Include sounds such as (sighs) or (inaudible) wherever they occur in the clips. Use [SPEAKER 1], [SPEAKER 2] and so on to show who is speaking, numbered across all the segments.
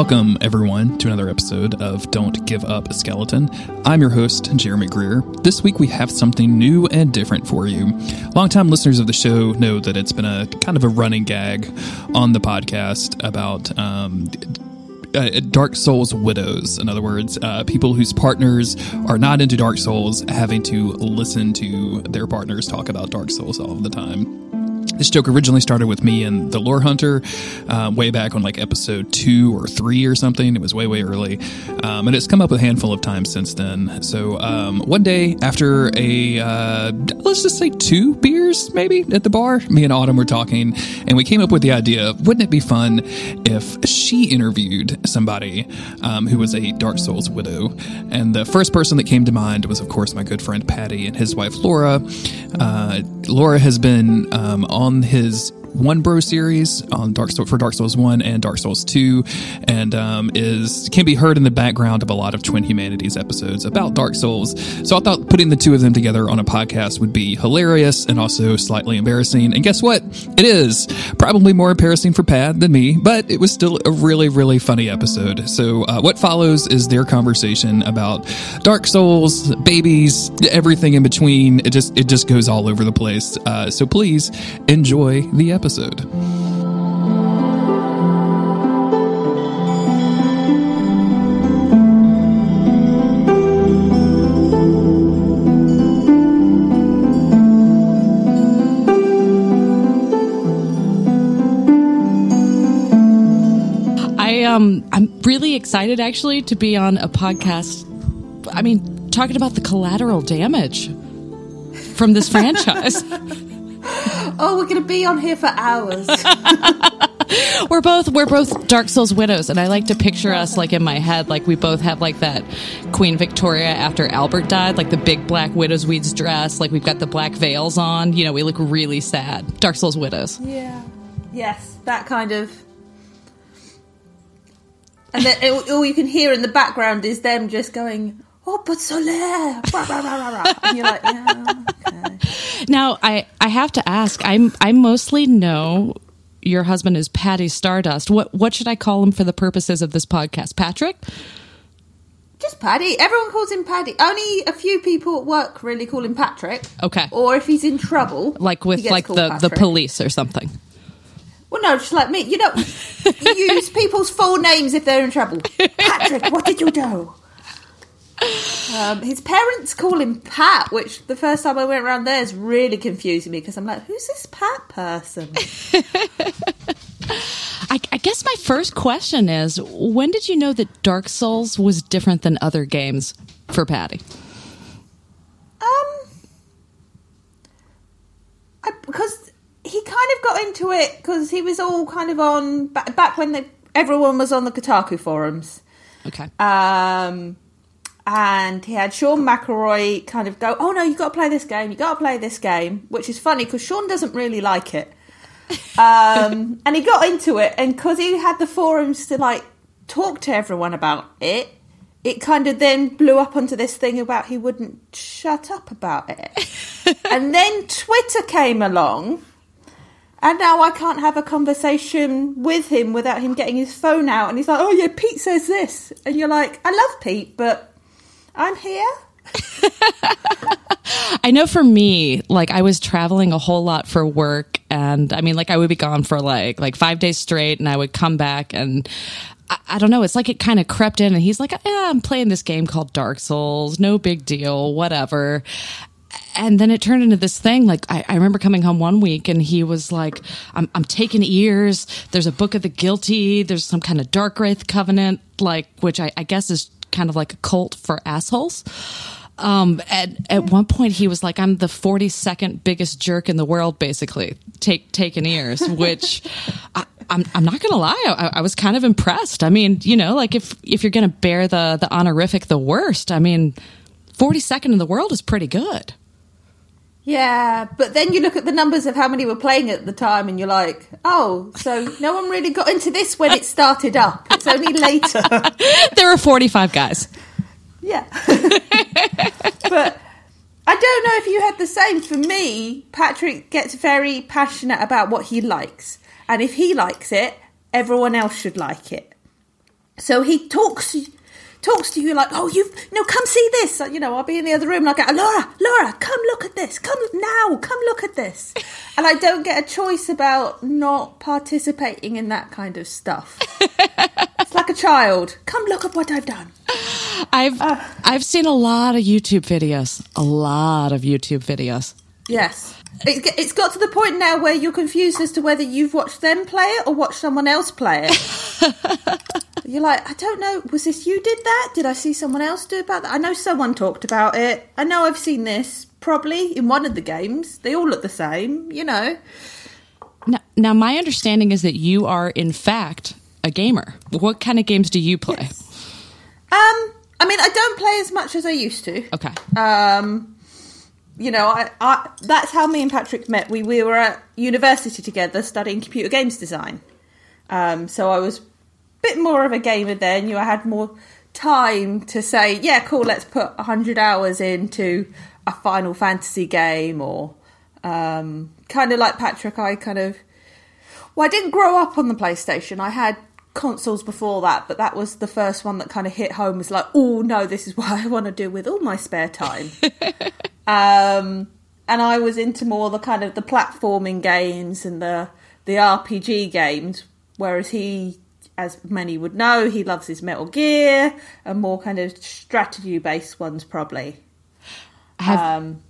[SPEAKER 1] Welcome, everyone, to another episode of Don't Give Up a Skeleton. I'm your host, Jeremy Greer. This week we have something new and different for you. Longtime listeners of the show know that it's been a kind of a running gag on the podcast about um, uh, Dark Souls widows. In other words, uh, people whose partners are not into Dark Souls having to listen to their partners talk about Dark Souls all of the time. This joke originally started with me and the Lore Hunter, uh, way back on like episode two or three or something. It was way, way early. Um, and it's come up a handful of times since then. So um, one day after a, uh, let's just say two beers maybe at the bar, me and Autumn were talking, and we came up with the idea of wouldn't it be fun if she interviewed somebody um, who was a Dark Souls widow? And the first person that came to mind was, of course, my good friend Paddy and his wife Laura. Uh, Laura has been um, on his one bro series on Dark Souls for Dark Souls one and Dark Souls two, and um, is can be heard in the background of a lot of Twin Humanities episodes about Dark Souls. So I thought putting the two of them together on a podcast would be hilarious and also slightly embarrassing. And guess what? It is probably more embarrassing for Pat than me, but it was still a really really funny episode. So uh, what follows is their conversation about Dark Souls, babies, everything in between. It just it just goes all over the place. Uh, so please enjoy the episode episode.
[SPEAKER 2] I um I'm really excited actually to be on a podcast. I mean, talking about the collateral damage from this (laughs) franchise.
[SPEAKER 3] Oh, we're going to be on here for hours. (laughs)
[SPEAKER 2] we're both we're both Dark Souls widows, and I like to picture us like in my head, like we both have like that Queen Victoria after Albert died, like the big black widow's weeds dress, like we've got the black veils on. You know, we look really sad. Dark Souls widows.
[SPEAKER 3] Yeah. Yes, that kind of. And then all you can hear in the background is them just going, "Oh, but Solaire!" and you're like, "Yeah." Okay.
[SPEAKER 2] Now, I, I have to ask. I'm I mostly know your husband is Paddy Stardust. What what should I call him for the purposes of this podcast? Patrick.
[SPEAKER 3] Just Paddy. Everyone calls him Paddy. Only a few people at work really call him Patrick.
[SPEAKER 2] Okay.
[SPEAKER 3] Or if he's in trouble,
[SPEAKER 2] like with like the Patrick. the police or something.
[SPEAKER 3] Well, no, just like me. You don't (laughs) use people's full names if they're in trouble. Patrick, what did you do? Um, his parents call him Pat, which the first time I went around there is really confusing me because I'm like, who's this Pat person? (laughs)
[SPEAKER 2] I, I, guess my first question is when did you know that Dark Souls was different than other games for Patty?
[SPEAKER 3] Um, I, because he kind of got into it because he was all kind of on back, back when the, everyone was on the Kotaku forums.
[SPEAKER 2] Okay.
[SPEAKER 3] Um and he had Sean McElroy kind of go, "Oh no, you got to play this game. You got to play this game," which is funny because Sean doesn't really like it. (laughs) Um, and he got into it, and because he had the forums to like talk to everyone about it, it kind of then blew up onto this thing about he wouldn't shut up about it. (laughs) and then Twitter came along. And now I can't have a conversation with him without him getting his phone out. And he's like, oh, yeah, Pete says this. And you're like, I love Pete, but I'm here. (laughs)
[SPEAKER 2] I know for me, like I was traveling a whole lot for work and I mean like I would be gone for like like 5 days straight and I would come back and I, don't know, it's like it kind of crept in and he's like, "Yeah, I'm playing this game called Dark Souls, no big deal, whatever." and then it turned into this thing. Like I, I, remember coming home one week and he was like, I'm, I'm taking ears. There's a book of the guilty. There's some kind of dark wraith covenant, like, which I, I guess is kind of like a cult for assholes. Um, at, at one point he was like, I'm the 42nd biggest jerk in the world, basically take, taking ears, which (laughs) I, I'm, I'm not gonna lie. I, I, was kind of impressed. I mean, you know, like if, if you're gonna bear the, the honorific, the worst, I mean, 42nd in the world is pretty good.
[SPEAKER 3] Yeah, but then you look at the numbers of how many were playing at the time, and you're like, oh, so no one really got into this when it started up. It's only later. (laughs)
[SPEAKER 2] there were 45 guys.
[SPEAKER 3] Yeah. (laughs) but I don't know if you had the same. For me, Patrick gets very passionate about what he likes. And if he likes it, everyone else should like it. So he talks talks to you like, oh, you've no, come see this. You know, I'll be in the other room and I go, Laura, Laura, come look at this. Come now, come look at this. (laughs) And I don't get a choice about not participating in that kind of stuff. (laughs) it's like a child. Come look at what I've done.
[SPEAKER 2] I've uh, I've seen a lot of YouTube videos. A lot of YouTube videos.
[SPEAKER 3] Yes. It, it's got to the point now where you're confused as to whether you've watched them play it or watched someone else play it. (laughs) you're like, I don't know. Was this you did that? Did I see someone else do about that? I know someone talked about it. I know I've seen this probably in one of the games. They all look the same, you know.
[SPEAKER 2] Now, now my understanding is that you are, in fact, a gamer. What kind of games do you play? Yes.
[SPEAKER 3] Um, I mean, I don't play as much as I used to.
[SPEAKER 2] Okay.
[SPEAKER 3] Um, you know, I, I, that's how me and Patrick met. We we were at university together studying computer games design. Um, so I was a bit more of a gamer then. You, I had more time to say, yeah, cool, let's put hundred hours into a Final Fantasy game, or um, kind of like Patrick. I kind of, well, I didn't grow up on the PlayStation. I had consoles before that, but that was the first one that kind of hit home. Was like, oh no, this is (laughs) what I want to do with all my spare time. (laughs) um, and I was into more the kind of the platforming games and the the RPG games, whereas he as many would know, he loves his Metal Gear and more kind of strategy based ones, probably.
[SPEAKER 2] Have, um,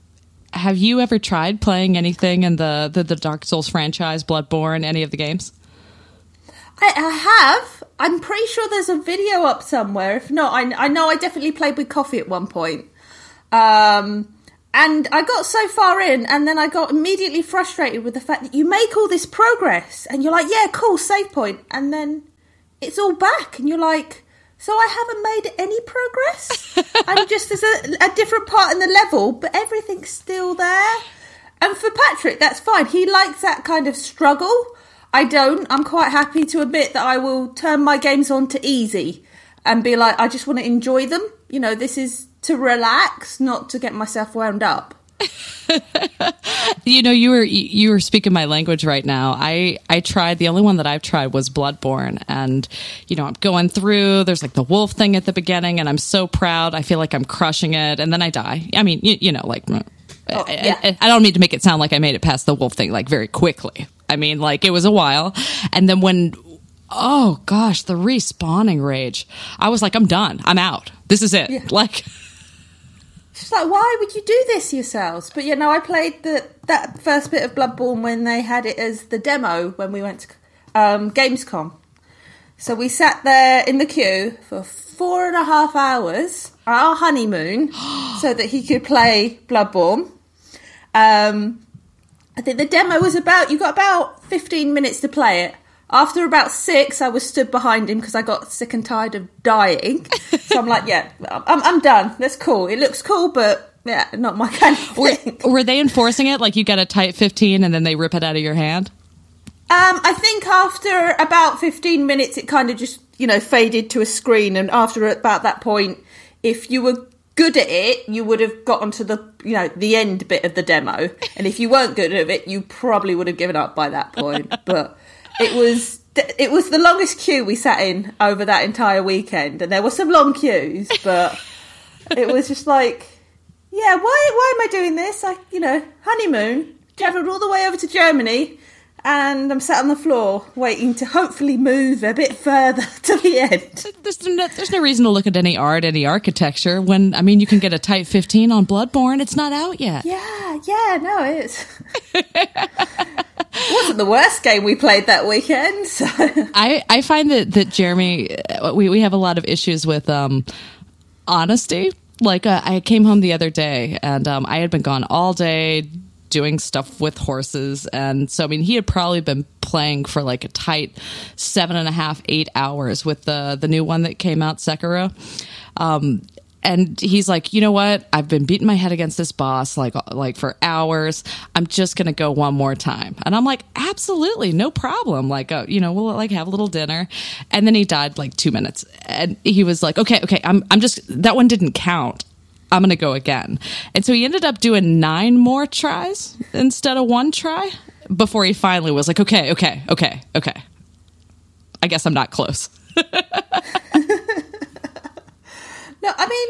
[SPEAKER 2] have you ever tried playing anything in the, the, the, Dark Souls franchise, Bloodborne, any of the games?
[SPEAKER 3] I, I, have. I'm pretty sure there's a video up somewhere. If not, I, I know I definitely played with coffee at one point. Um, and I got so far in, and then I got immediately frustrated with the fact that you make all this progress, and you're like, yeah, cool, save point, and then it's all back, and you're like, so I haven't made any progress. (laughs) I'm just as a, a different part in the level, but everything's still there. And for Patrick, that's fine. He likes that kind of struggle. I don't. I'm quite happy to admit that I will turn my games on to easy and be like, I just want to enjoy them. You know, this is to relax, not to get myself wound up. (laughs)
[SPEAKER 2] you know, you were you were speaking my language right now. I I tried the only one that I've tried was Bloodborne, and you know I'm going through. There's like the wolf thing at the beginning, and I'm so proud. I feel like I'm crushing it, and then I die. I mean, you, you know, like oh, yeah. I, I don't mean to make it sound like I made it past the wolf thing like very quickly. I mean, like it was a while, and then when oh gosh, the respawning rage, I was like, I'm done. I'm out. This is it. Yeah. (laughs) Like.
[SPEAKER 3] She's like, why would you do this yourselves? But you know, I played the that first bit of Bloodborne when they had it as the demo when we went to um, Gamescom. So we sat there in the queue for four and a half hours, our honeymoon, (gasps) so that he could play Bloodborne. Um, I think the demo was about you got about fifteen minutes to play it. After about six, I was stood behind him because I got sick and tired of dying. so I'm like, yeah, I'm, I'm done. That's cool. It looks cool, but yeah, not my kind of thing.
[SPEAKER 2] Were, (laughs) were they enforcing it? Like you get a tight 15 and then they rip it out of your hand?
[SPEAKER 3] Um, I think after about 15 minutes, it kind of just, you know, faded to a screen. And after about that point, if you were good at it, you would have gotten to the, you know, the end bit of the demo. And if you weren't good at it, you probably would have given up by that point. (laughs) But it was it was the longest queue we sat in over that entire weekend, and there were some long queues, but it was just like, yeah, why why am I doing this? I you know honeymoon travelled all the way over to Germany, and I'm sat on the floor waiting to hopefully move a bit further (laughs) to the end.
[SPEAKER 2] There's no, there's no reason to look at any art, any architecture when I mean you can get a Type 15 on Bloodborne. It's not out yet.
[SPEAKER 3] Yeah, yeah, no, it's. it (laughs) wasn't the worst game we played that weekend. So. (laughs)
[SPEAKER 2] I, I find that, that Jeremy, we, we have a lot of issues with um, honesty. Like, uh, I came home the other day and um, I had been gone all day doing stuff with horses. And so, I mean, he had probably been playing for like a tight seven and a half, eight hours with the, the new one that came out, Sekiro. Um, and he's like, you know what? I've been beating my head against this boss like like for hours. I'm just gonna go one more time. And I'm like, absolutely, no problem. Like, uh, you know, we'll like have a little dinner. And then he died like two minutes, and he was like, okay, okay, I'm I'm just that one didn't count. I'm going to go again. And so he ended up doing nine more tries instead of one try before he finally was like, okay, okay, okay, okay. I guess I'm not close. (laughs)
[SPEAKER 3] no, I mean,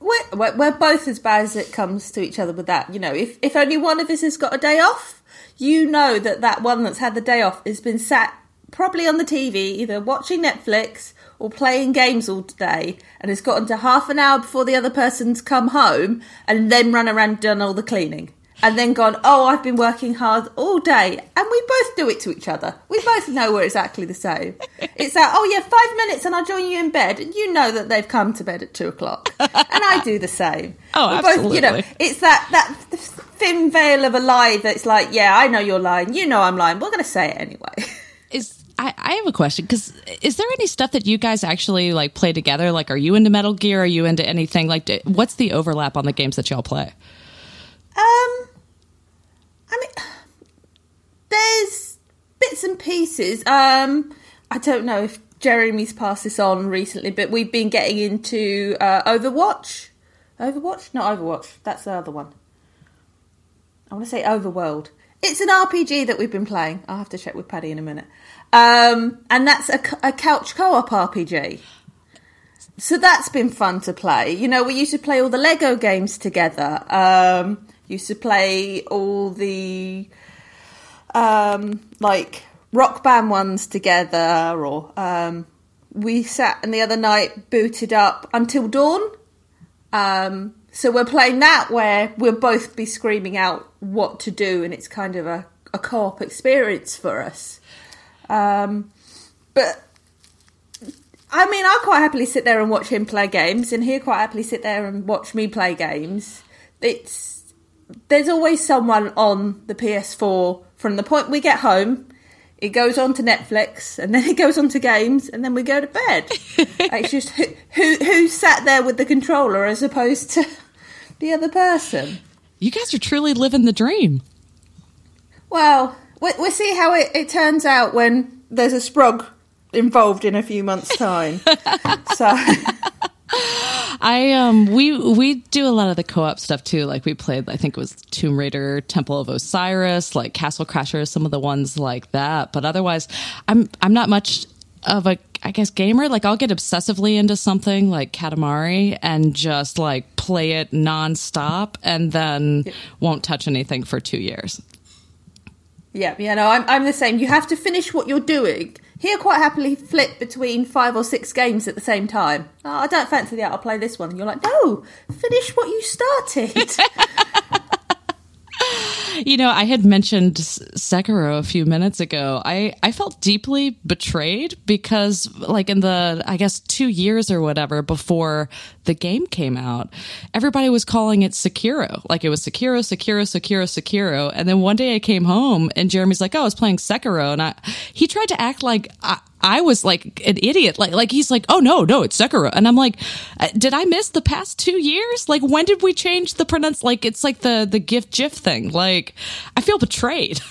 [SPEAKER 3] we're, we're, both as bad as it comes to each other with that. You know, if, if only one of us has got a day off, you know that that one that's had the day off has been sat probably on the TV, either watching Netflix or playing games all day, and has gotten to half an hour before the other person's come home, and then run around and done all the cleaning and then gone, oh, I've been working hard all day. And we both do it to each other. We both know we're exactly the same. It's that, oh, yeah, five minutes and I'll join you in bed. And you know that they've come to bed at two o'clock. And I do the same. (laughs)
[SPEAKER 2] Oh,
[SPEAKER 3] We're
[SPEAKER 2] absolutely.
[SPEAKER 3] Both, you know, it's that, that thin veil of a lie that's like, yeah, I know you're lying. You know I'm lying. We're going to say it anyway.
[SPEAKER 2] Is I, I have a question because is there any stuff that you guys actually like play together? Like, are you into Metal Gear? Are you into anything? Like, d- what's the overlap on the games that y'all play?
[SPEAKER 3] Um, I mean, there's bits and pieces. Um, I don't know if Jeremy's passed this on recently, but we've been getting into uh, Overwatch. Overwatch? Not Overwatch. That's the other one. I want to say Overworld. It's an RPG that we've been playing. I'll have to check with Paddy in a minute. Um, and that's a couch co-op RPG. So that's been fun to play. You know, we used to play all the Lego games together. Um, used to play all the um, like rock band ones together, or um, we sat and the other night booted up until dawn. Um, so we're playing that where we'll both be screaming out what to do, and it's kind of a, a co-op experience for us. Um, but I mean, I quite happily sit there and watch him play games, and he'll quite happily sit there and watch me play games. It's there's always someone on the PS4 from the point we get home. It goes on to Netflix, and then (laughs) it goes on to games, and then we go to bed. (laughs) it's just who, who who sat there with the controller as opposed to the other person.
[SPEAKER 2] You guys are truly living the dream.
[SPEAKER 3] Well, we- we'll see how it, it turns out when there's a sprog involved in a few months' time. (laughs) so.
[SPEAKER 2] I um we we do a lot of the co-op stuff too. Like we played, I think it was Tomb Raider, Temple of Osiris, like Castle Crashers, some of the ones like that. But otherwise, I'm I'm not much of a I guess gamer. Like I'll get obsessively into something like Katamari and just like play it nonstop, and then won't touch anything for two years.
[SPEAKER 3] Yeah, yeah, no, I'm, I'm the same. You have to finish what you're doing. He'll quite happily flip between five or six games at the same time. Oh, I don't fancy that. I'll play this one. And you're like, no, finish what you started. (laughs)
[SPEAKER 2] You know, I had mentioned Sekiro a few minutes ago. I, I felt deeply betrayed because, like, in the, I guess, two years or whatever before the game came out, everybody was calling it Sekiro. Like, it was Sekiro, Sekiro, Sekiro, Sekiro. And then one day I came home and Jeremy's like, oh, I was playing Sekiro. And I, he tried to act like I, I was like an idiot. Like, like he's like, oh no, no, it's Sekiro, and I'm like, uh, did I miss the past two years? Like, when did we change the pronounce? Like, it's like the the GIF GIF thing. Like, I feel betrayed. (laughs)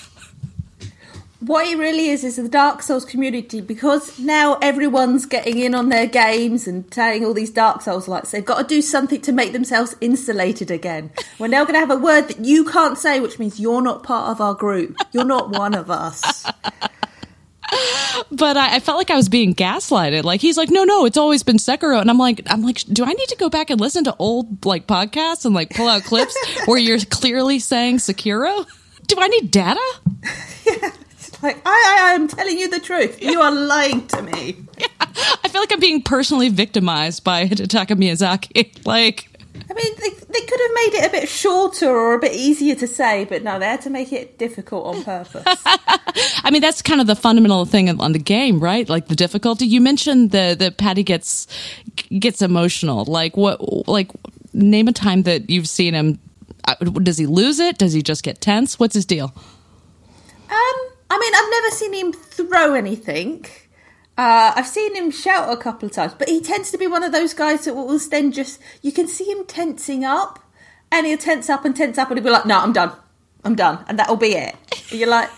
[SPEAKER 3] what it really is is the Dark Souls community because now everyone's getting in on their games and saying all these Dark Souls likes. They've got to do something to make themselves insulated again. We're now going to have a word that you can't say, which means you're not part of our group. You're not one of us. (laughs)
[SPEAKER 2] But I, I felt like I was being gaslighted. Like he's like, no, no, it's always been Sekiro, and I'm like, I'm like, do I need to go back and listen to old like podcasts and like pull out clips (laughs) where you're clearly saying Sekiro? Do I need data?
[SPEAKER 3] It's (laughs) like, I, I am telling you the truth. You are lying to me. Yeah. (laughs)
[SPEAKER 2] I feel like I'm being personally victimized by Hidetaka Miyazaki. Like,
[SPEAKER 3] I mean, they, could have made it a bit shorter or a bit easier to say, but no, they had to make it difficult on purpose. (laughs)
[SPEAKER 2] I mean, that's kind of the fundamental thing on the game, right? Like the difficulty. You mentioned the the Paddy gets gets emotional. Like what? Like name a time that you've seen him. uh, Does he lose it? Does he just get tense? What's his deal?
[SPEAKER 3] Um, I mean, I've never seen him throw anything. Uh, I've seen him shout a couple of times, but he tends to be one of those guys that will then just you can see him tensing up, and he'll tense up and tense up, and he'll be like, "No, I'm done, I'm done," and that'll be it. And you're like,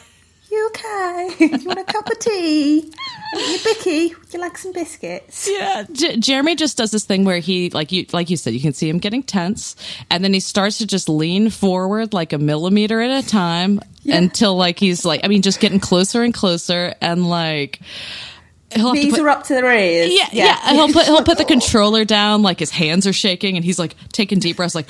[SPEAKER 3] "You okay? (laughs) you want a cup of tea? You Bicky? Would you like some biscuits?"
[SPEAKER 2] Yeah, J- Jeremy just does this thing where he, like you, like you said, you can see him getting tense, and then he starts to just lean forward like a millimeter at a time until like he's like, I mean, just getting closer and closer, and like he'll
[SPEAKER 3] Knees
[SPEAKER 2] put-
[SPEAKER 3] are up to their ears.
[SPEAKER 2] Yeah, yeah. He'll put he'll put the (laughs) controller down, like his hands are shaking, and he's like taking deep breaths, like,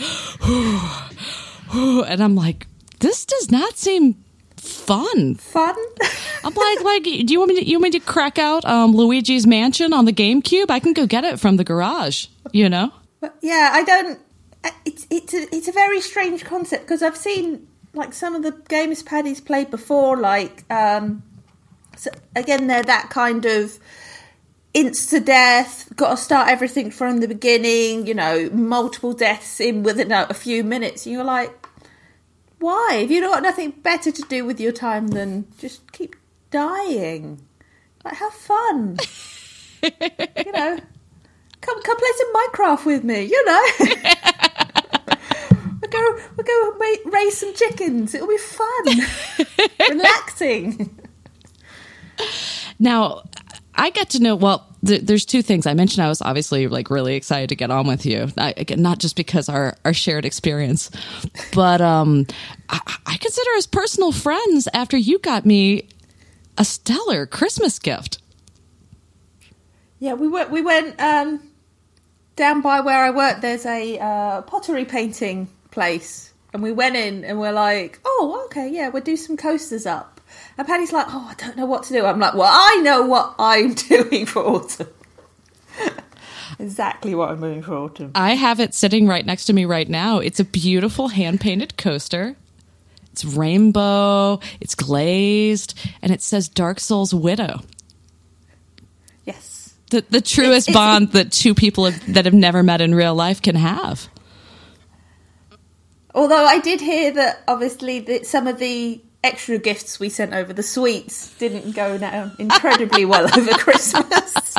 [SPEAKER 2] and I'm like, this does not seem fun.
[SPEAKER 3] Fun. (laughs)
[SPEAKER 2] I'm like, like, do you want me to you want me to crack out um, Luigi's Mansion on the GameCube? I can go get it from the garage. You know?
[SPEAKER 3] But yeah, I don't. It's it's a, it's a very strange concept because I've seen like some of the games Paddy's played before. Like um, again, they're that kind of insta death. Got to start everything from the beginning. You know, multiple deaths in within a, few minutes. And you're like, why? Have you got nothing better to do with your time than just keep dying? Like, have fun. (laughs) you know. Come, come play some Minecraft with me. You know, (laughs) we'll go, we'll go raise some chickens. It'll be fun, (laughs) relaxing.
[SPEAKER 2] Now, I got to know. Well, th- there's two things. I mentioned I was obviously like really excited to get on with you. I, again, not just because our our shared experience, but um, I, I consider us personal friends after you got me a stellar Christmas gift.
[SPEAKER 3] Yeah, we went. We went um, down by where I work. There's a uh, pottery painting place, and we went in, and we're like, "Oh, okay, yeah, we'll do some coasters up." And Paddy's like, "Oh, I don't know what to do." I'm like, "Well, I know what I'm (laughs) doing for autumn. exactly what I'm doing for autumn."
[SPEAKER 2] I have it sitting right next to me right now. It's a beautiful hand painted coaster. It's rainbow. It's glazed, and it says Dark Souls Widow.
[SPEAKER 3] Yes.
[SPEAKER 2] the, the truest
[SPEAKER 3] it's-
[SPEAKER 2] bond that two people have, that have never met in real life can have.
[SPEAKER 3] Although I did hear that obviously that some of the extra gifts we sent over, the sweets, didn't go down incredibly well over (laughs) Christmas.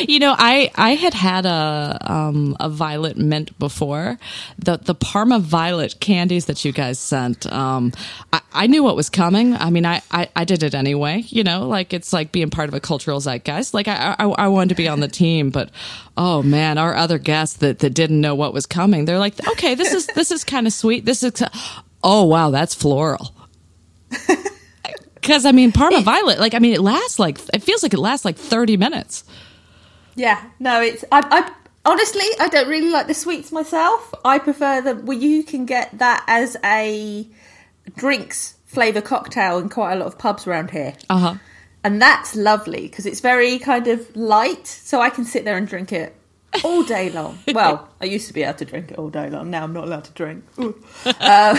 [SPEAKER 2] You know, I I had had a um, a violet mint before. The the Parma violet candies that you guys sent. Um, I, I knew what was coming. I mean, I, I I did it anyway. You know, like it's like being part of a cultural zeitgeist. Like I I, I wanted to be on the team, but oh man, our other guests that that didn't know what was coming. They're like, okay, this is this is kind of sweet. This is oh wow, that's floral. Because I mean, Parma Violet, like I mean, it lasts like it feels like it lasts like thirty minutes.
[SPEAKER 3] yeah, no, it's I, I honestly I don't really like the sweets myself. I prefer the well, you can get that as a drinks flavor cocktail in quite a lot of pubs around here.
[SPEAKER 2] Uh huh.
[SPEAKER 3] and that's lovely because it's very kind of light, so I can sit there and drink it all day long. well, (laughs) I used to be able to drink it all day long. Now I'm not allowed to drink. Uh, (laughs)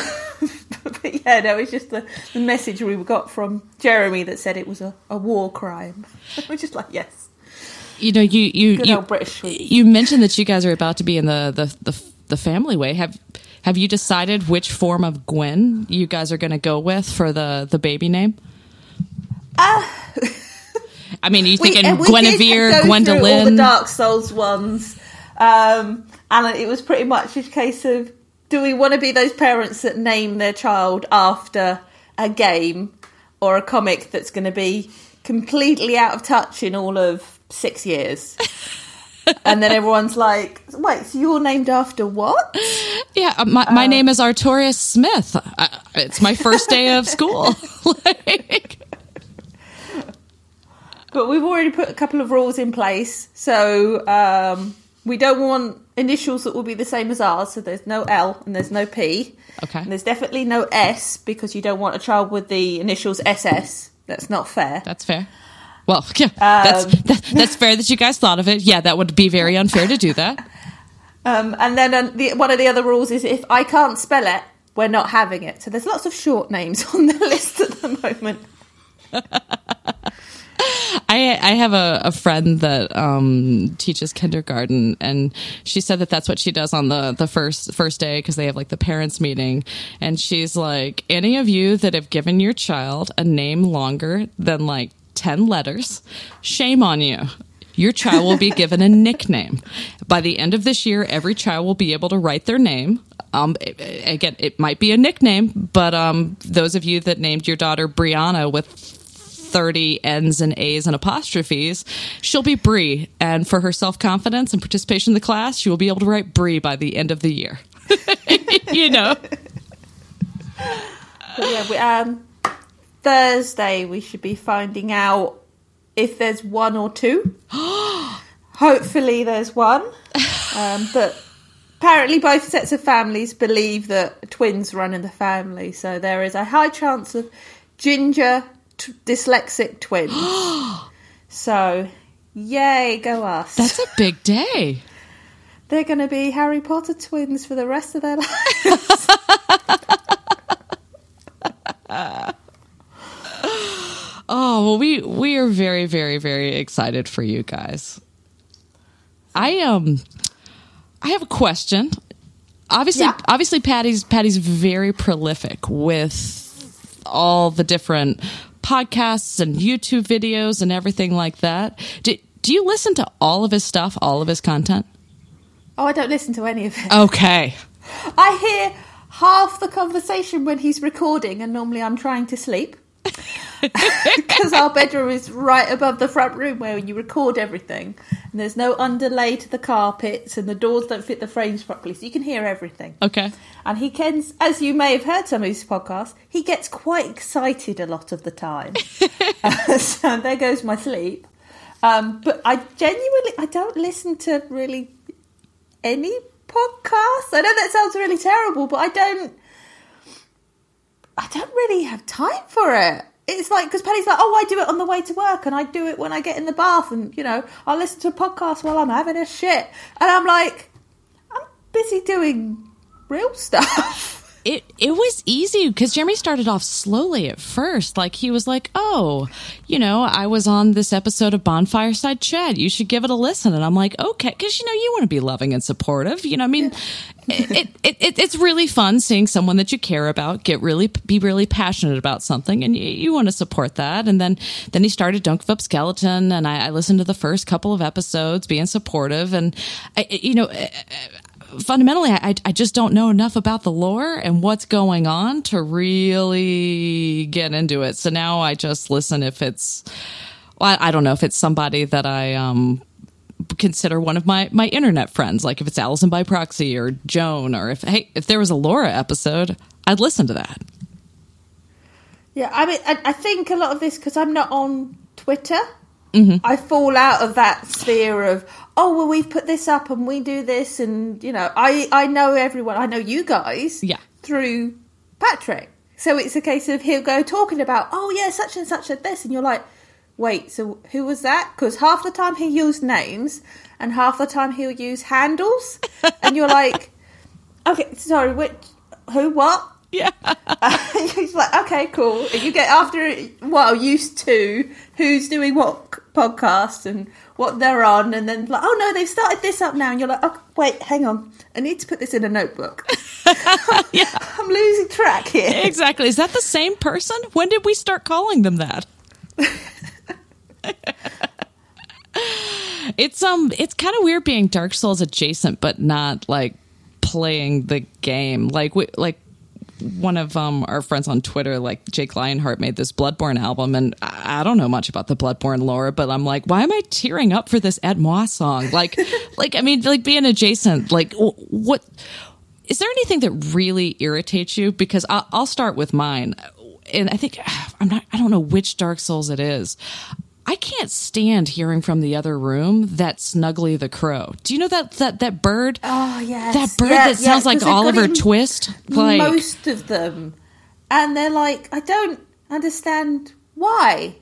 [SPEAKER 3] but yeah, no, it's just the, the message we got from Jeremy that said it was a, a war crime. (laughs) We're just like, yes,
[SPEAKER 2] You know, you you
[SPEAKER 3] good
[SPEAKER 2] you,
[SPEAKER 3] old British.
[SPEAKER 2] you mentioned that you guys are about to be in the the the, the family way. Have have you decided which form of Gwyn you guys are going to go with for the the baby name? I mean, are you thinking
[SPEAKER 3] we Gwynevere, through all the
[SPEAKER 2] Gwyndolin?
[SPEAKER 3] Dark Souls ones, um, and it was pretty much a case of: do we want to be those parents that name their child after a game or a comic that's going to be completely out of touch in all of six years? (laughs) and then everyone's like, "Wait, so you're named after what?"
[SPEAKER 2] Yeah, uh, my, my name is Artorias Smith. Uh, it's my first day of (laughs) school. (laughs) like,
[SPEAKER 3] But we've already put a couple of rules in place. So um, we don't want initials that will be the same as ours. So there's no L and there's no P.
[SPEAKER 2] Okay.
[SPEAKER 3] And there's definitely no S because you don't want a child with the initials SS. That's not fair.
[SPEAKER 2] that's fair. Well, (laughs) yeah, that's
[SPEAKER 3] Um,
[SPEAKER 2] that, that's fair that you guys thought of it. Yeah, that would be very unfair to do that. (laughs)
[SPEAKER 3] Um, and then um, the, one of the other rules is if I can't spell it, we're not having it. So there's lots of short names (laughs) on the list at the moment. (laughs)
[SPEAKER 2] I I have a, a friend that um, teaches kindergarten, and she said that that's what she does on the the first first day because they have like the parents meeting, and she's like, any of you that have given your child a name longer than like ten letters, shame on you. Your child will be given a nickname. By the end of this year, every child will be able to write their name. Um, again, it might be a nickname, but um, those of you that named your daughter Brianna with 30 N's and A's and apostrophes, she'll be Bree. And for her self confidence and participation in the class, she will be able to write Bree by the end of the year. (laughs) you know?
[SPEAKER 3] But yeah, we, um, Thursday we should be finding out if there's one or two. (gasps) Hopefully, there's one. Um, but apparently, both sets of families believe that twins run in the family. So there is a high chance of ginger t- dyslexic twins. (gasps) so, yay, go us.
[SPEAKER 2] That's a big day.
[SPEAKER 3] They're going to be Harry Potter twins for the rest of their (laughs) lives. (laughs)
[SPEAKER 2] Oh, well, we we are very, very, very excited for you guys. I um, I have a question. Obviously,
[SPEAKER 3] Yeah.
[SPEAKER 2] obviously, Paddy's Paddy's very prolific with all the different podcasts and YouTube videos and everything like that. Do do you listen to all of his stuff, all of his content?
[SPEAKER 3] oh, I don't listen to any of it.
[SPEAKER 2] Okay.
[SPEAKER 3] I hear half the conversation when he's recording, and normally I'm trying to sleep. (laughs) Because our bedroom is right above the front room where you record everything, and there's no underlay to the carpets, and the doors don't fit the frames properly, so you can hear everything.
[SPEAKER 2] Okay.
[SPEAKER 3] And he can, as you may have heard some of his podcasts, he gets quite excited a lot of the time. Uh, (laughs) (laughs) so there goes my sleep. Um, but I genuinely, I don't listen to really any podcasts. I know that sounds really terrible, but I don't. I don't really have time for it. It's like because Penny's like, oh, I do it on the way to work, and I do it when I get in the bath, and you know, I'll listen to a podcast while I'm having a shit, and I'm like, I'm busy doing real stuff. (laughs)
[SPEAKER 2] it was easy because Jeremy started off slowly at first. Like he was like, "Oh, you know, I was on this episode of Bonfireside Chat. You should give it a listen." And I'm like, "Okay," because you know you want to be loving and supportive. You know, I mean, it, it, it it's really fun seeing someone that you care about get really be really passionate about something, and you, you want to support that. And then then he started Up Skeleton, and I, I listened to the first couple of episodes, being supportive, and I, you know fundamentally, I, I just don't know enough about the lore and what's going on to really get into it. So now I just listen if it's, well, I, I don't know if it's somebody that I um, consider one of my my internet friends, like if it's Allison by proxy or Joan, or if hey, if there was a Laura episode, I'd listen to that.
[SPEAKER 3] Yeah, I mean, I, I think a lot of this because I'm not on Twitter.
[SPEAKER 2] Mm-hmm.
[SPEAKER 3] I fall out of that sphere of oh well we've put this up and we do this and you know I I know everyone I know you guys
[SPEAKER 2] Yeah.
[SPEAKER 3] through Patrick. So it's a case of he'll go talking about oh yeah such and such at this and you're like wait so who was that? Because half the time he used names and half the time he'll use handles. And you're like (laughs) okay sorry which who what
[SPEAKER 2] Yeah, (laughs)
[SPEAKER 3] He's like, okay, cool. And you get after well used to who's doing what podcast and what they're on, and then like, oh no, they've started this up now, and you're like, oh wait, hang on, I need to put this in a notebook. (laughs)
[SPEAKER 2] yeah, (laughs)
[SPEAKER 3] I'm losing track here.
[SPEAKER 2] exactly. Is that the same person? When did we start calling them that? it's um it's kind of weird being Dark Souls adjacent but not like playing the game. Like we like one of um our friends on Twitter like Jake Lionheart made this Bloodborne album and I I don't know much about the Bloodborne lore but I'm like why am I tearing up for this Ed Moss song? Like (laughs) like I mean like being adjacent like wh- what is there anything that really irritates you? Because I'll, I'll start with mine, and I think (sighs) I'm not. I don't know which Dark Souls it is. I can't stand hearing from the other room that Snuggly the Crow. Do you know that that that bird?
[SPEAKER 3] Oh yes,
[SPEAKER 2] that bird
[SPEAKER 3] Yeah,
[SPEAKER 2] that sounds like
[SPEAKER 3] 'cause they've
[SPEAKER 2] Oliver Twist. Like
[SPEAKER 3] most of them, and they're like, I don't understand why,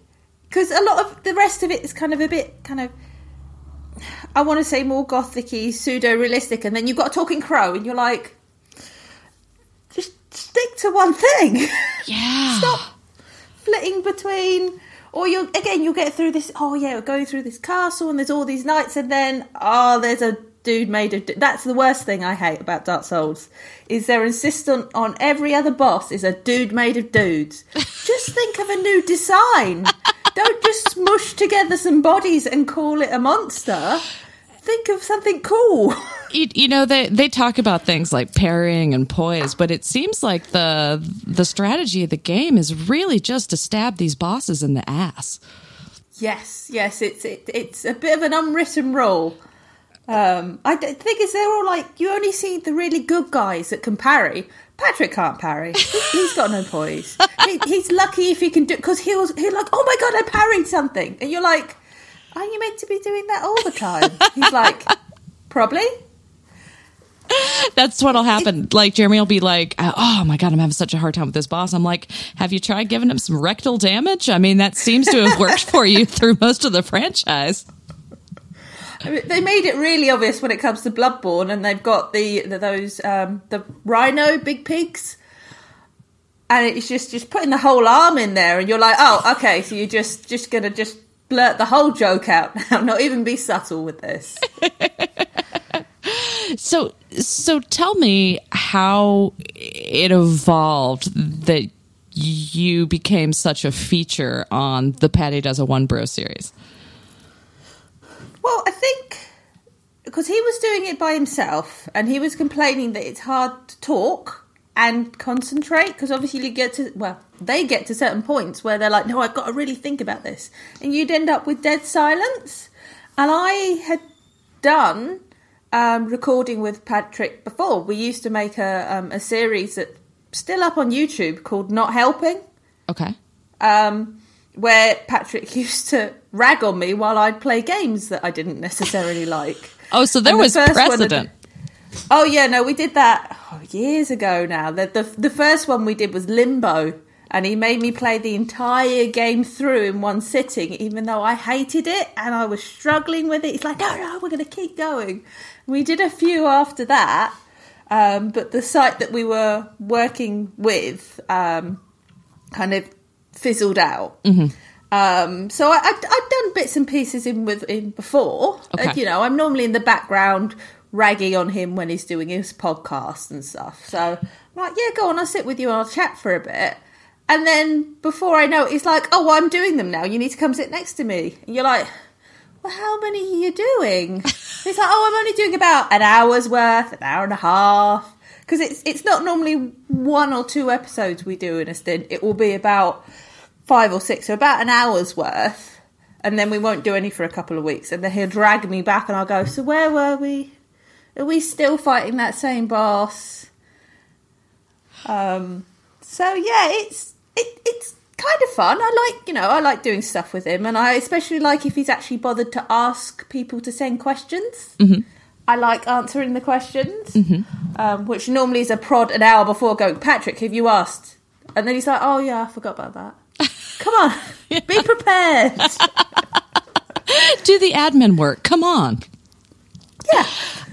[SPEAKER 3] because a lot of the rest of it is kind of a bit kind of. I want to say more gothicy, pseudo realistic, and then you've got a talking crow, and you're like, just stick to one thing. (laughs)
[SPEAKER 2] yeah,
[SPEAKER 3] Stop flitting between. Or you'll again, you'll get through this. Oh yeah, we're going through this castle, and there's all these knights, and then oh, there's a dude made of. That's the worst thing I hate about Dark Souls is they're insistent on every other boss is a dude made of dudes. (laughs) just think of a new design. Don't just smush together some bodies and call it a monster. Think of something cool. (laughs)
[SPEAKER 2] you, you know they they talk about things like parrying and poise, but it seems like the the strategy of the game is really just to stab these bosses in the ass.
[SPEAKER 3] yes, yes, it's it, it's a bit of an unwritten rule. Um, I the thing is, they're all like you only see the really good guys that can parry. Patrick can't parry. He- He's got no poise. He, he's lucky if he can do because he'll he'll like, oh my god, I parried something, and you're like, are you meant to be doing that all the time? He's like, (laughs) probably.
[SPEAKER 2] That's what'll happen. Like Jeremy will be like, "Oh my god, I'm having such a hard time with this boss." I'm like, "Have you tried giving him some rectal damage? I mean, that seems to have worked for you (laughs) through most of the franchise."
[SPEAKER 3] I mean, They made it really obvious when it comes to Bloodborne, and they've got the, the those um, the rhino big pigs, and it's just just putting the whole arm in there, and you're like, oh, okay, so you're just just gonna just blurt the whole joke out (laughs) now, not even be subtle with this. (laughs)
[SPEAKER 2] So, so tell me how it evolved that you became such a feature on the Paddy Does a One Bro series.
[SPEAKER 3] Well, I think because he was doing it by himself, and he was complaining that it's hard to talk and concentrate because obviously you get to well they get to certain points where they're like no i've got to really think about this. And you'd end up with dead silence. And i had done um, recording with patrick before. We used to make a, um, a series that's still up on youtube called not helping.
[SPEAKER 2] Okay.
[SPEAKER 3] um, where patrick (laughs) used to rag on me while i'd play games that i didn't necessarily like.
[SPEAKER 2] Oh, so there
[SPEAKER 3] And
[SPEAKER 2] was
[SPEAKER 3] of
[SPEAKER 2] precedent.
[SPEAKER 3] Oh yeah, no, we did that oh, years ago now. The, the the first one we did was Limbo, and he made me play the entire game through in one sitting, even though I hated it and I was struggling with it. He's like, no, no, we're going to keep going. We did a few after that, um, but the site that we were working with um, kind of fizzled out. Um, so I, I'd, I'd done bits and pieces in with him before.
[SPEAKER 2] Okay.
[SPEAKER 3] Uh, you know, I'm normally in the background ragging on him when he's doing his podcast and stuff. So I'm like, yeah, go on, I'll sit with you and I'll chat for a bit. And then before I know it, he's like, oh, well, I'm doing them now. You need to come sit next to me. And you're like, well, how many are you doing? (laughs) He's like, oh, I'm only doing about an hour's worth, an hour and a half. Because it's it's not normally one or two episodes we do in a stint. It will be about five or six, so about an hour's worth. And then we won't do any for a couple of weeks. And then he'll drag me back and I'll go, so where were we? Are we still fighting that same boss? Um, so yeah, it's it, it's kind of fun. I like you know I like doing stuff with him, and I especially like if he's actually bothered to ask people to send questions. Mm-hmm. I like answering the questions, um, which normally is a prod an hour before going. Patrick, have you asked? And then he's like, "Oh yeah, I forgot about that." (laughs) Come on, be prepared. (laughs)
[SPEAKER 2] Do the admin work. Come on.
[SPEAKER 3] yeah,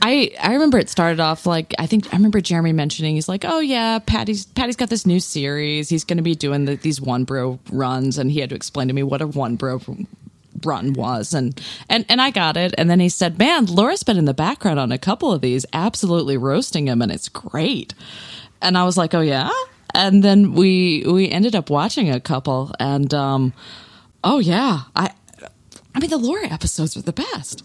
[SPEAKER 2] I I remember it started off like I think I remember Jeremy mentioning he's like oh yeah Paddy's Paddy's got this new series. He's going to be doing the, these one bro runs and he had to explain to me what a one bro run was and and and I got it and then he said man Laura's been in the background on a couple of these absolutely roasting him and it's great. And I was like oh yeah? And then we we ended up watching a couple and um oh yeah I I mean the Laura episodes were the best.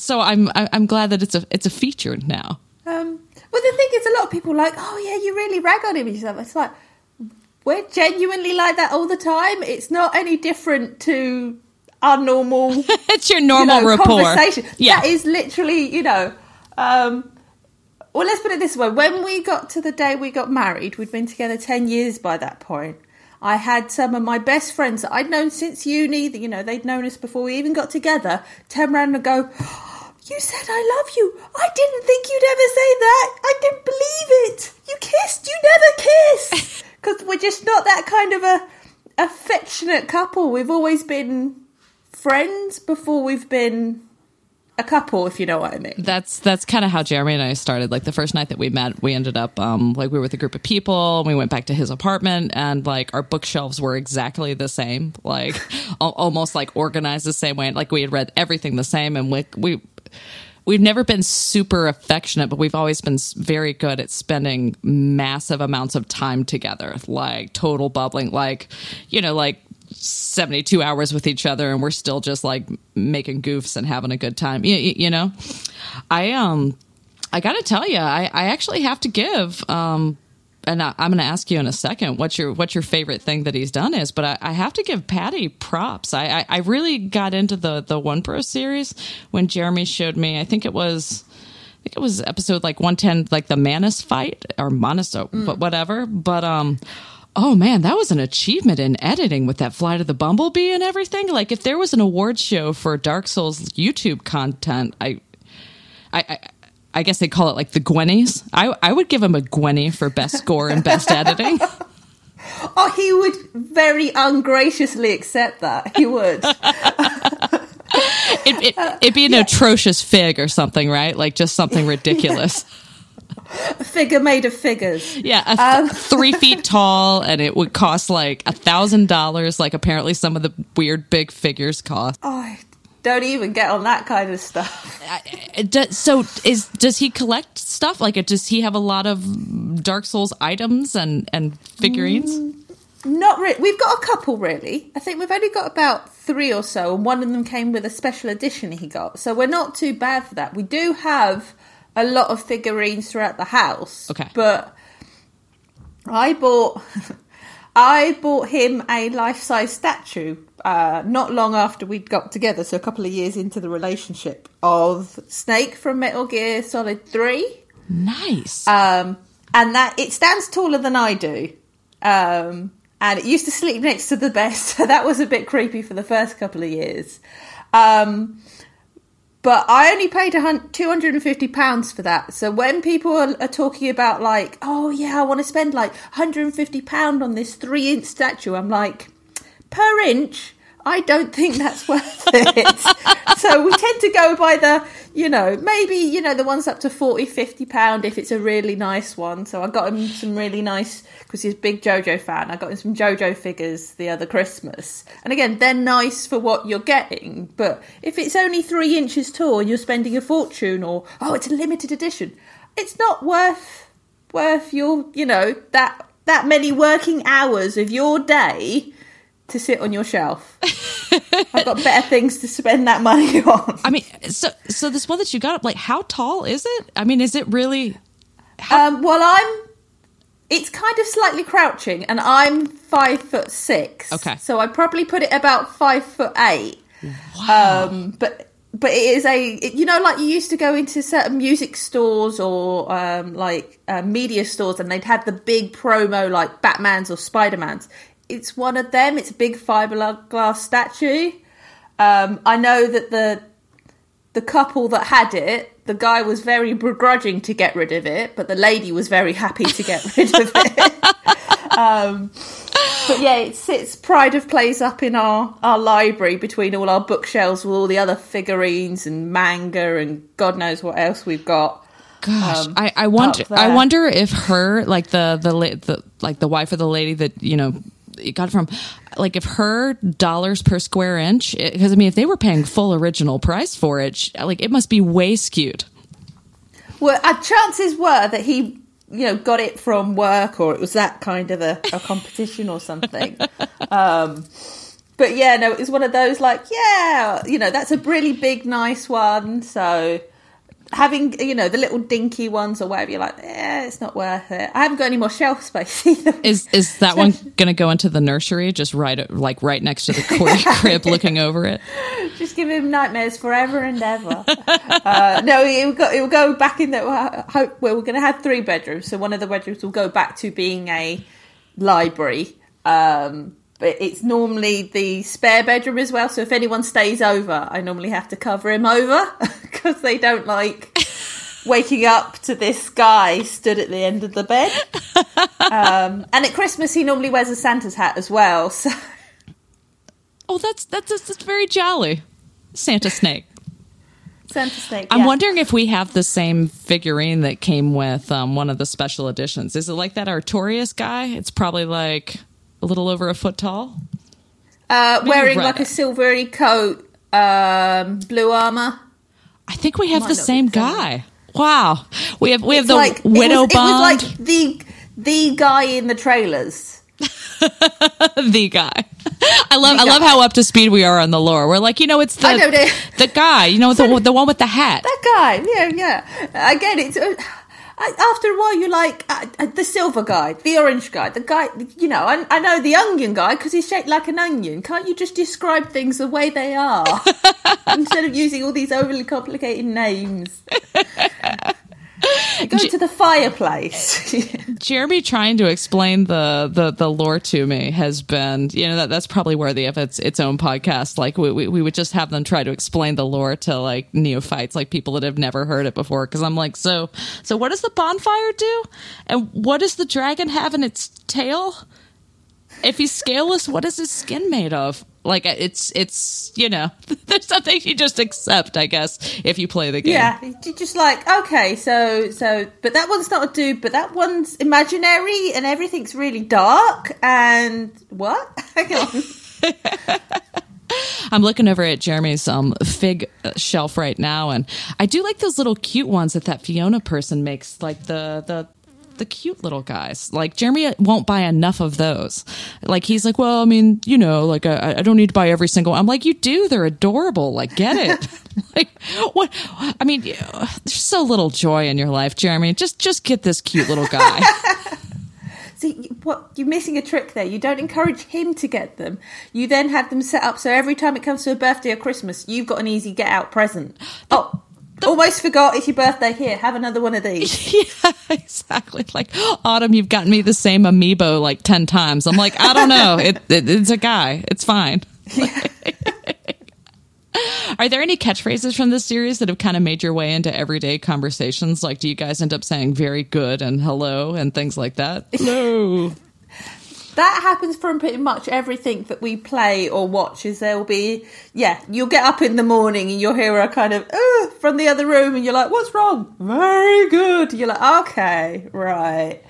[SPEAKER 2] So I'm I'm glad that it's a it's a feature now.
[SPEAKER 3] Um, well, the thing is, a lot of people are like, oh yeah, you really rag on him stuff. It's like we're genuinely like that all the time. It's not any different to our normal, (laughs)
[SPEAKER 2] It's your normal
[SPEAKER 3] know,
[SPEAKER 2] rapport.
[SPEAKER 3] conversation.
[SPEAKER 2] Yeah.
[SPEAKER 3] That is literally, you know. Um, well, let's put it this way: when we got to the day we got married, we'd been together ten years by that point. I had some of my best friends that I'd known since uni. that, You know, they'd known us before we even got together. Turn around and go, "You said I love you. I didn't think you'd ever say that. I didn't believe it. You kissed. You never kissed." (laughs) Because we're just not that kind of a affectionate couple. We've always been friends before we've been a couple, if you know what I mean.
[SPEAKER 2] That's that's kind of how Jeremy and I started. Like the first night that we met, we ended up um like we were with a group of people. We went back to his apartment, and like our bookshelves were exactly the same, like (laughs) almost like organized the same way. Like we had read everything the same, and we we. We've never been super affectionate, but we've always been very good at spending massive amounts of time together, like total bubbling, like, you know, like 72 hours with each other and we're still just like making goofs and having a good time. You, you, know? I um i gotta tell you I, I actually have to give um and I, am going to ask you in a second what your what your favorite thing that he's done is, but I, I have to give Paddy props. I, I, I really got into the the One Bro series when Jeremy showed me. I think it was. I think it was episode like 110, like the Manus fight or Manus, mm. but whatever. But um, oh man, that was an achievement in editing with that Flight of the Bumblebee and everything. Like if there was an award show for Dark Souls YouTube content, I, I, I guess they call it like the Gwennies. I, I would give him a Gwenny for best score and best (laughs) editing.
[SPEAKER 3] Oh, he would very ungraciously accept that. He would.
[SPEAKER 2] it, would it, be an yeah. atrocious fig or something, right? Like just something ridiculous.
[SPEAKER 3] a figure made of figures.
[SPEAKER 2] Yeah, th- um. three feet tall, and it would cost like a thousand dollars. Like apparently, some of the weird big figures cost.
[SPEAKER 3] Oh, don't even get on that kind of stuff. (laughs)
[SPEAKER 2] so is does he collect stuff? Like, does he have a lot of Dark Souls items and and figurines? Mm,
[SPEAKER 3] not really. We've got a couple, really. I think we've only got about three or so, and one of them came with a special edition he got. So we're not too bad for that. We do have a lot of figurines throughout the house.
[SPEAKER 2] Okay,
[SPEAKER 3] but I bought. (laughs) I bought him a life size statue uh, not long after we'd got together, so a couple of years into the relationship, of Snake from Metal Gear Solid 3.
[SPEAKER 2] Nice.
[SPEAKER 3] Um, and that it stands taller than I do. Um, and it used to sleep next to the bed, (laughs) so that was a bit creepy for the first couple of years. Um, but I only paid £250 for that. So when people are, are, talking about, like, oh, yeah, I want to spend like £150 on this three inch statue, I'm like, per inch, I don't think that's worth it. so we tend to go by the, you know, maybe, you know, the ones up to 40, 50 pound if it's a really nice one. So I got him some really nice, because he's a big JoJo fan, I got him some JoJo figures the other Christmas. And again, they're nice for what you're getting. But if it's only three inches tall and you're spending a fortune or, oh, it's a limited edition, it's not worth, worth your, you know, that, that many working hours of your day to sit on your shelf. I've got better things to spend that money (laughs) on.
[SPEAKER 2] I mean, so so this one that you got up, like, how tall is it? I mean, is it really?
[SPEAKER 3] How- um, well, I'm. It's kind of slightly crouching, and I'm five foot six.
[SPEAKER 2] Okay,
[SPEAKER 3] so I probably put it about five foot eight.
[SPEAKER 2] Wow.
[SPEAKER 3] Um, but but it is a you know like you used to go into certain music stores or um, like uh, media stores and they'd have the big promo like Batman's or Spider Man's it's one of them. It's a big fiberglass statue. Um, I know that the the couple that had it, the guy was very begrudging to get rid of it, but the lady was very happy to get (laughs) rid of it. um, but yeah, it sits pride of place up in our, our library between all our bookshelves with all the other figurines and manga and God knows what else we've got.
[SPEAKER 2] Gosh, um, I, I wonder. I wonder if her, like the, the the like the wife of the lady that you know it got from like if her dollars per square inch because i mean if they were paying full original price for it like it must be way skewed.
[SPEAKER 3] Well uh, chances were that he you know got it from work or it was that kind of a, a competition or something. (laughs) Um, but yeah no it was one of those like yeah you know that's a really big nice one so having you know the little dinky ones or whatever you're like yeah it's not worth it. I haven't got any more shelf space (laughs) either.
[SPEAKER 2] Is is that one gonna go into the nursery just right like right next to the (laughs) crib looking over it?
[SPEAKER 3] Just give him nightmares forever and ever. Uh, no it will, go, it will go back in the hope well we're gonna have three bedrooms so one of the bedrooms will go back to being a library um, but it's normally the spare bedroom as well. So if anyone stays over, I normally have to cover him over (laughs) because they don't like waking up to this guy stood at the end of the bed. (laughs) Um, and at Christmas, he normally wears a Santa's hat as well. (laughs) So.
[SPEAKER 2] Oh, that's that's that's very jolly, Santa Snake.
[SPEAKER 3] Santa Snake.
[SPEAKER 2] I'm wondering if we have the same figurine that came with um, one of the special editions. Is it like that Artorias guy? It's probably like a little over a foot tall.
[SPEAKER 3] Uh, wearing like a silvery coat, um, blue armor.
[SPEAKER 2] I think we have the same guy. Wow, we have we it's have the like, widow it was, bond.
[SPEAKER 3] It was like the the guy in the trailers. (laughs)
[SPEAKER 2] the guy. I love I love how up to speed we are on the lore. We're like, you know, it's the know, the guy, you know, the (laughs) the one with the hat.
[SPEAKER 3] That guy. Yeah, yeah. Again, it's. Uh, I, after a while, you're like uh, uh, the silver guy, the orange guy, the guy. You know, I, I know the onion guy because he's shaped like an onion. Can't you just describe things the way they are (laughs) instead of using all these overly complicated names? (laughs) Go to the fireplace. (laughs)
[SPEAKER 2] Jeremy trying to explain the, the, the lore to me has been, you know, that that's probably worthy of its its own podcast. Like we, we, we would just have them try to explain the lore to like neophytes, like people that have never heard it before. Because I'm like, so so what does the bonfire do, and what does the dragon have in its tail? If he's scaleless, what is his skin made of? Like it's it's you know (laughs) there's something you just accept, I guess, if you play the game.
[SPEAKER 3] Yeah, you're just like okay, so so, but that one's not a dude, but that one's imaginary, and everything's really dark. And what? (laughs) Hang on. (laughs)
[SPEAKER 2] I'm looking over at Jeremy's um, fig shelf right now, and I do like those little cute ones that that Fiona person makes, like the the the cute little guys. Like Jeremy won't buy enough of those. Like he's like, well, I mean, you know, like I, I don't need to buy every single. I'm like, you do. They're adorable. Like get it. (laughs) like what? I mean, there's so little joy in your life, Jeremy. Just just get this cute little guy. (laughs)
[SPEAKER 3] See, what you're missing a trick there. You don't encourage him to get them. You then have them set up so every time it comes to a birthday or Christmas, you've got an easy get out present. Oh, the- Almost forgot it's your birthday. Here, have another one of these. (laughs)
[SPEAKER 2] yeah, exactly. Like Autumn, you've gotten me the same amiibo like ten times. I'm like, I don't know. It, it, it's a guy. It's fine. Yeah. (laughs) Are there any catchphrases from this series that have kind of made your way into everyday conversations? Like, do you guys end up saying "very good" and "hello" and things like that? (laughs)
[SPEAKER 3] No that happens from pretty much everything that we play or watch is there will be yeah you'll get up in the morning and you'll hear a kind of from the other room and you're like what's wrong? Very good. You're like okay right.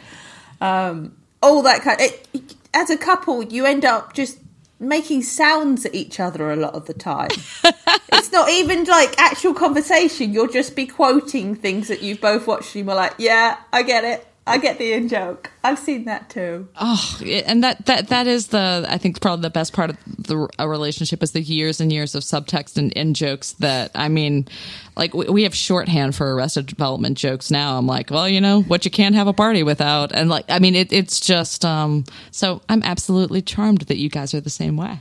[SPEAKER 3] Um, all that kind of, it, as a couple you end up just making sounds at each other a lot of the time. (laughs) It's not even like actual conversation. You'll just be quoting things that you've both watched and you're like yeah i get it I get the in joke. I've seen that too.
[SPEAKER 2] Oh, and that that that is the I think probably the best part of the a relationship is the years and years of subtext and in jokes. That I mean, like we, we have shorthand for Arrested Development jokes now. I'm like, well, you know what you can't have a party without, and like I mean, it, it's just um. So I'm absolutely charmed that you guys are the same way.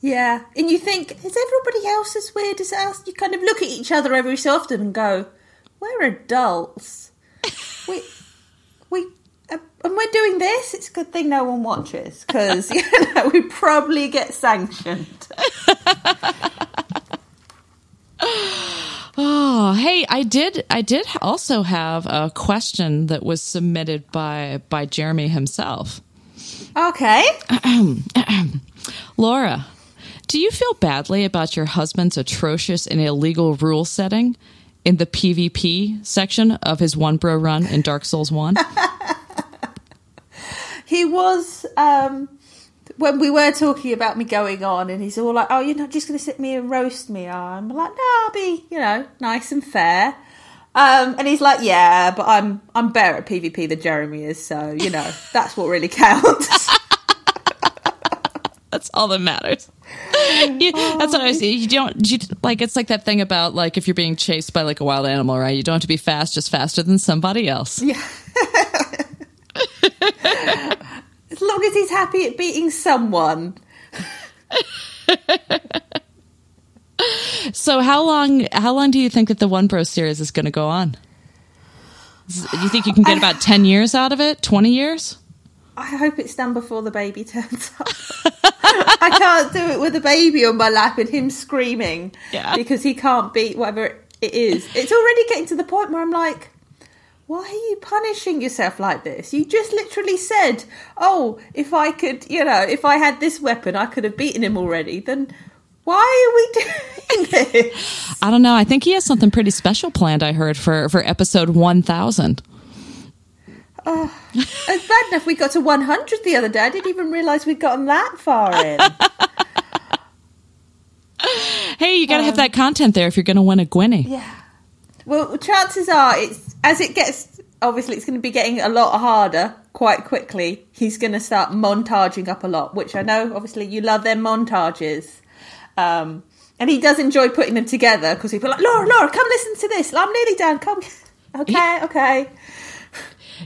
[SPEAKER 3] Yeah, and you think is everybody else as weird as us? You kind of look at each other every so often and go, "We're adults." (laughs) we we and we're doing this. It's a good thing no one watches because (laughs) you know we probably get sanctioned.
[SPEAKER 2] oh, hey, I did. I did also have a question that was submitted by by Jeremy himself.
[SPEAKER 3] Okay, (clears throat)
[SPEAKER 2] Laura. Do you feel badly about your husband's atrocious and illegal rule setting? in the PvP section of his one bro run in Dark Souls 1? (laughs)
[SPEAKER 3] he was um, when we were talking about me going on and he's all like, "Oh, you're not just going to sit me and roast me." I'm like, "No, I'll be, you know, nice and fair." Um, and he's like, "Yeah, but I'm I'm better at PvP than Jeremy is, so you know (laughs) that's what really counts." (laughs)
[SPEAKER 2] that's all that matters. you, that's what I see. You don't you, like. It's like that thing about like if you're being chased by like a wild animal, right? You don't have to be fast, just faster than somebody else.
[SPEAKER 3] Yeah. (laughs) as long as he's happy at beating someone. (laughs)
[SPEAKER 2] so how long? How long do you think that the One Bro series is going to go on? Do you think you can get about ten years out of it? Twenty years?
[SPEAKER 3] I hope it's done before the baby turns up. I can't do it with a baby on my lap and him screaming yeah. because he can't beat whatever it is. It's already getting to the point where I'm like, why are you punishing yourself like this? You just literally said, oh, if I could, you know, if I had this weapon, I could have beaten him already. Then why are we (laughs) doing this?
[SPEAKER 2] I don't know. I think he has something pretty special planned, I heard, for, for episode 1000.
[SPEAKER 3] Oh, it's bad enough we got to 100 the other day. I didn't even realise we'd gotten that far in. (laughs)
[SPEAKER 2] hey, you got to um, have that content there if you're going to win a Gwenny.
[SPEAKER 3] Yeah. Well, chances are, it's as it gets. Obviously, it's going to be getting a lot harder quite quickly. He's going to start montaging up a lot, which I know. Obviously, you love their montages. Um, and he does enjoy putting them together because people are like, Laura, Laura, come listen to this. I'm nearly done. Come. (laughs) Okay, okay.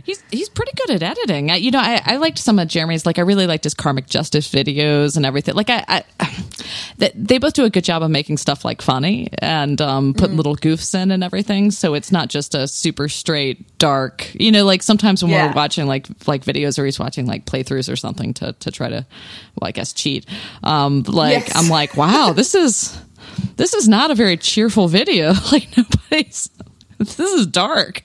[SPEAKER 2] He's he's pretty good at editing. I, you know, I, I liked some of Jeremy's. Like, I really liked his karmic justice videos and everything. Like, I, I (sighs) they, they both do a good job of making stuff like funny and um, putting little goofs in and everything. So it's not just a super straight dark. You know, like sometimes when
[SPEAKER 3] Yeah.
[SPEAKER 2] we're watching like like videos or he's watching like playthroughs or something to to try to, well, I guess cheat. Um, like
[SPEAKER 3] Yes.
[SPEAKER 2] I'm like, wow, (laughs) this is this is not a very cheerful video. (laughs) Like nobody's. This is dark.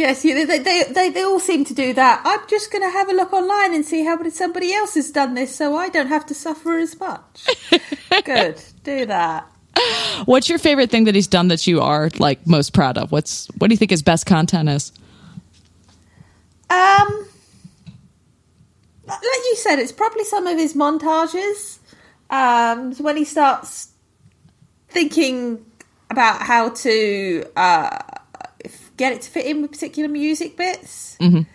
[SPEAKER 3] Yes, you know, they, they, they, they all seem to do that. I'm just going to have a look online and see how somebody else has done this so I don't have to suffer as much. (laughs) Good, do that.
[SPEAKER 2] What's your favorite thing that he's done that you are like most proud of? What's what do you think his best content is?
[SPEAKER 3] Um, like you said, it's probably some of his montages. Um, when he starts thinking about how to uh, get it to fit in with particular music bits.
[SPEAKER 2] Mhm.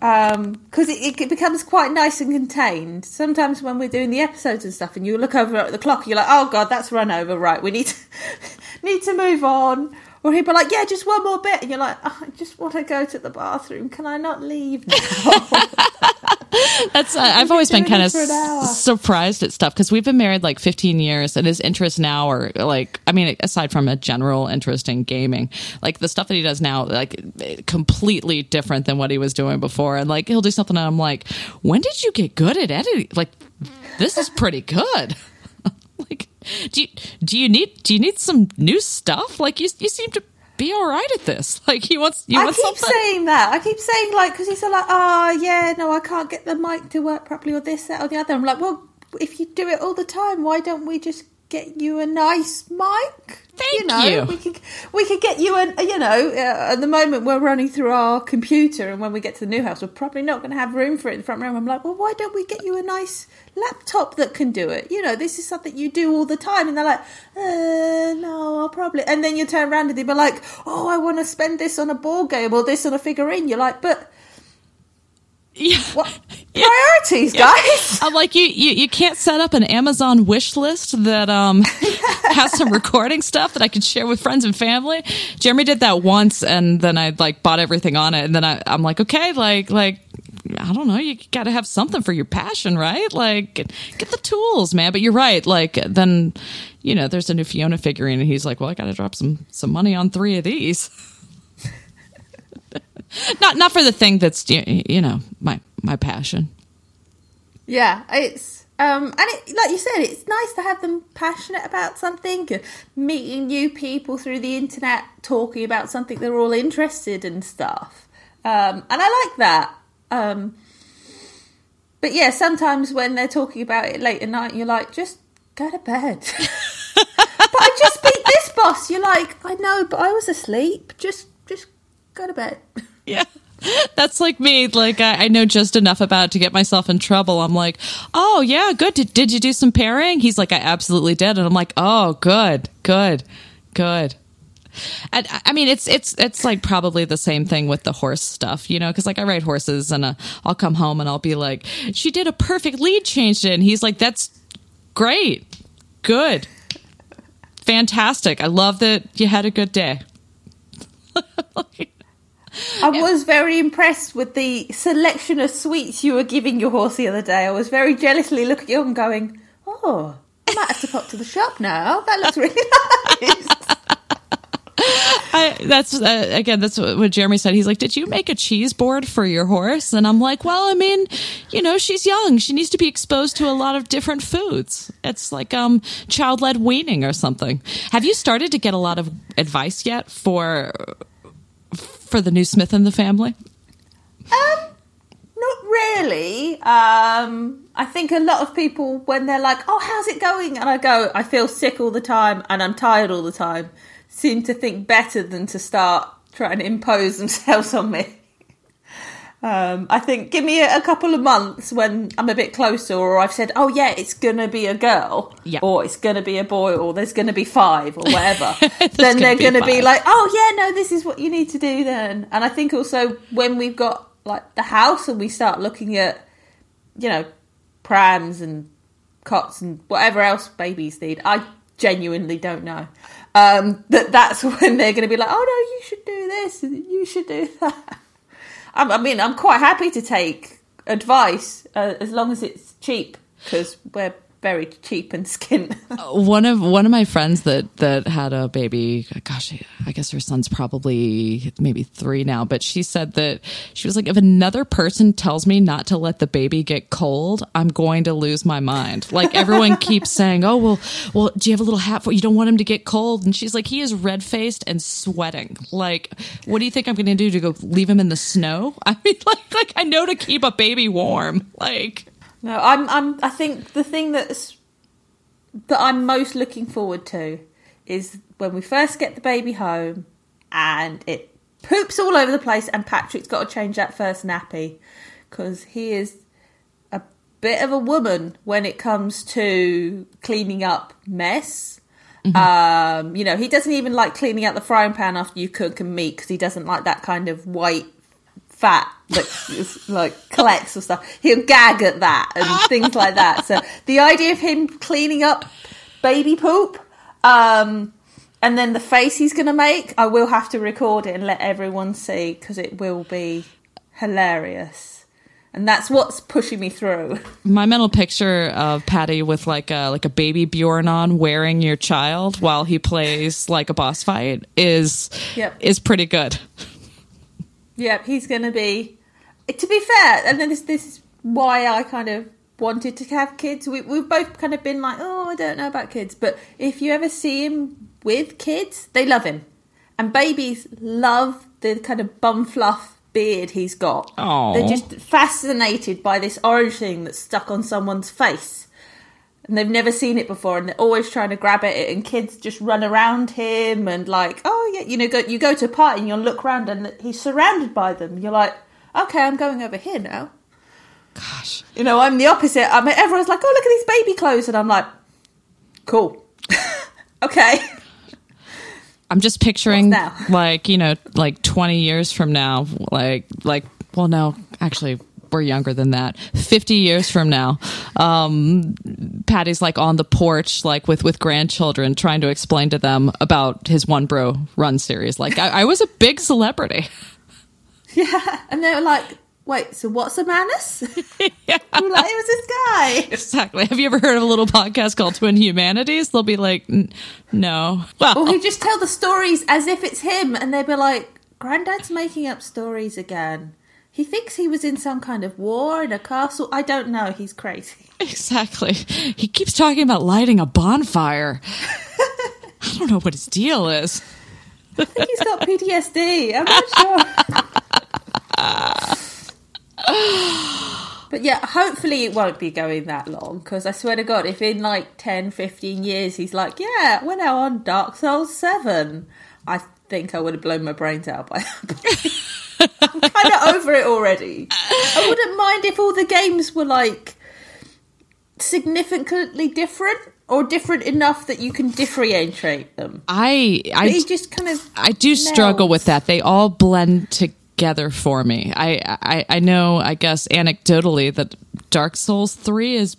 [SPEAKER 3] Because it, it becomes quite nice and contained. Sometimes when we're doing the episodes and stuff, and you look over at the clock, you're like, "Oh God, that's run over. Right, we need to (laughs) need to move on." Or he'd be like, "Yeah, just one more bit," and you're like, oh, "I just want to go to the bathroom. Can I not leave now?" (laughs) (laughs)
[SPEAKER 2] That's uh, I've always been kind of
[SPEAKER 3] this for an hour.
[SPEAKER 2] surprised at stuff because we've been married like 15 years, and his interests now are like I mean, aside from a general interest in gaming, like the stuff that he does now, like completely different than what he was doing before. And like he'll do something, and I'm like, when did you get good at editing? Like this is pretty good. (laughs) like do you do you need do you need some new stuff? Like you you seem to be all right at this. (laughs) Like he wants you
[SPEAKER 3] I
[SPEAKER 2] want
[SPEAKER 3] keep
[SPEAKER 2] something.
[SPEAKER 3] saying that. I keep saying like because he's like, "Oh yeah, no, I can't get the mic to work properly, or this, that, or the other." I'm like, "Well, if you do it all the time, why don't we just get you a nice mic?"
[SPEAKER 2] Thank
[SPEAKER 3] you know,
[SPEAKER 2] you.
[SPEAKER 3] we could we could get you an you know uh, at the moment we're running through our computer and when we get to the new house we're probably not going to have room for it in the front room i'm like well why don't we get you a nice laptop that can do it you know this is something you do all the time and they're like uh, no i'll probably and then you turn around and they'll be like oh i want to spend this on a board game or this on a figurine you're like but
[SPEAKER 2] Yeah.
[SPEAKER 3] what (laughs) priorities guys (laughs)
[SPEAKER 2] I'm like you, you you can't set up an Amazon wish list that um (laughs) has some recording stuff that I can share with friends and family. Jeremy did that once and then I like bought everything on it and then I, I'm like, okay, like like I don't know, you gotta have something for your passion, right? Like get, get the tools, man. But you're right, like then you know, there's a new Fiona figurine and he's like, Well, I gotta drop some some money on three of these. (laughs) not not for the thing that's you know, my my passion.
[SPEAKER 3] Yeah, it's um, and it, like you said, it's nice to have them passionate about something, meeting new people through the internet, talking about something they're all interested in stuff, um, and I like that. Um, but yeah, sometimes when they're talking about it late at night, you're like, just go to bed. (laughs) but I just beat this boss. You're like, I know, but I was asleep. Just, just go to bed. (laughs)
[SPEAKER 2] Yeah. That's like me. Like I, I know just enough about it to get myself in trouble. I'm like, oh yeah, good. Did, did you do some pairing? He's like, I absolutely did, and I'm like, oh, good, good, good. And I- mean, it's it's it's like probably the same thing with the horse stuff, you know, because like I ride horses, and uh, I'll come home and I'll be like, she did a perfect lead change, and he's like, that's great, good, fantastic. I love that you had a good day. (laughs)
[SPEAKER 3] I was very impressed with the selection of sweets you were giving your horse the other day. I was very jealously looking at you and going, "Oh, I might have to pop to the shop now. That looks really nice." (laughs)
[SPEAKER 2] I, that's uh, again. That's what, what Jeremy said. He's like, "Did you make a cheese board for your horse?" And I'm like, "Well, I mean, you know, she's young. She needs to be exposed to a lot of different foods. It's like um, child-led weaning or something." Have you started to get a lot of advice yet for for the new Smith in the family?
[SPEAKER 3] Um, not really. Um, I think a lot of people, when they're like, "Oh, how's it going?" and I go, "I feel sick all the time and I'm tired all the time," seem to think better than to start trying to impose (laughs) themselves on me. Um, I think give me a, a couple of months when I'm a bit closer, or I've said, "Oh yeah, it's gonna be a girl,"
[SPEAKER 2] Yeah.
[SPEAKER 3] or it's gonna be a boy, or there's gonna be five, or whatever. (laughs) Then
[SPEAKER 2] gonna
[SPEAKER 3] they're gonna be like, "Oh yeah, no, this is what you need to do." Then, and I think also when we've got like the house and we start looking at, you know, prams and cots and whatever else babies need, I genuinely don't know. Um, that that's (laughs) when they're going to be like, oh no, you should do this, and you should do that. I, I mean, I'm quite happy to take advice uh, as long as it's cheap because we're very cheap and skint. (laughs)
[SPEAKER 2] one of one of my friends that that had a baby gosh i guess her son's probably maybe three now but she said that she was like if another person tells me not to let the baby get cold i'm going to lose my mind. Like everyone (laughs) keeps saying oh well well do you have a little hat for you don't want him to get cold? And she's like he is red faced and sweating. Like what do you think i'm going to do? To go leave him in the snow? (laughs) I mean like like i know to keep a baby warm. Like
[SPEAKER 3] no, I'm. I'm. I think the thing that's that I'm most looking forward to is when we first get the baby home and it poops all over the place, and Patrick's got to change that first nappy because he is a bit of a woman when it comes to cleaning up mess. Mm-hmm. Um, you know, he doesn't even like cleaning out the frying pan after you cook and meat because he doesn't like that kind of white fat that like collects or stuff. He'll gag at that and things like that. So the idea of him cleaning up baby poop, um, and then the face he's going to make, I will have to record it and let everyone see because it will be hilarious. And that's what's pushing me through.
[SPEAKER 2] My mental picture of Paddy with like a like a BabyBjörn on wearing your child while he plays like a boss fight is yep. is pretty good.
[SPEAKER 3] Yeah, he's going to be. To be fair, and then this this is why I kind of wanted to have kids. We, we've both kind of been like, oh, I don't know about kids, but if you ever see him with kids, they love him, and babies love the kind of bum fluff beard he's got.
[SPEAKER 2] Aww.
[SPEAKER 3] They're just fascinated by this orange thing that's stuck on someone's face and they've never seen it before and they're always trying to grab at it and kids just run around him and like oh yeah you know go, you go to a party and you'll look around and he's surrounded by them. You're like okay i'm going over here now.
[SPEAKER 2] Gosh.
[SPEAKER 3] You know i'm the opposite. I mean everyone's like oh look at these baby clothes and i'm like cool. (laughs) Okay.
[SPEAKER 2] I'm just picturing (laughs) like you know like 20 years from now like like well no actually we're younger than that. 50 years from now um, Paddy's like on the porch like with with grandchildren trying to explain to them about his one bro run series. Like i, I was a big celebrity. (laughs)
[SPEAKER 3] Yeah and they were like wait so what's a manus? (laughs) Yeah. like, it was this guy. (laughs)
[SPEAKER 2] Exactly. Have you ever heard of a little podcast called twin humanities? They'll be like no.
[SPEAKER 3] Well or he just tell the stories as if it's him and they'll be like granddad's making up stories again he thinks he was in some kind of war in a castle. I don't know. He's crazy. (laughs)
[SPEAKER 2] Exactly. He keeps talking about lighting a bonfire. (laughs) I don't know what his deal is.
[SPEAKER 3] I think he's got PTSD. I'm not sure. (laughs) but yeah, hopefully it won't be going that long because I swear to God, if in like 10, 15 years he's like, yeah, we're now on Dark Souls 7, I think I would have blown my brains out by that point. I'm kind of over it already. I wouldn't mind if all the games were like significantly different or different enough that you can differentiate them.
[SPEAKER 2] I I
[SPEAKER 3] just kind of
[SPEAKER 2] I do melts. struggle with that. They all blend together for me. I, I I know I guess anecdotally that Dark Souls 3 is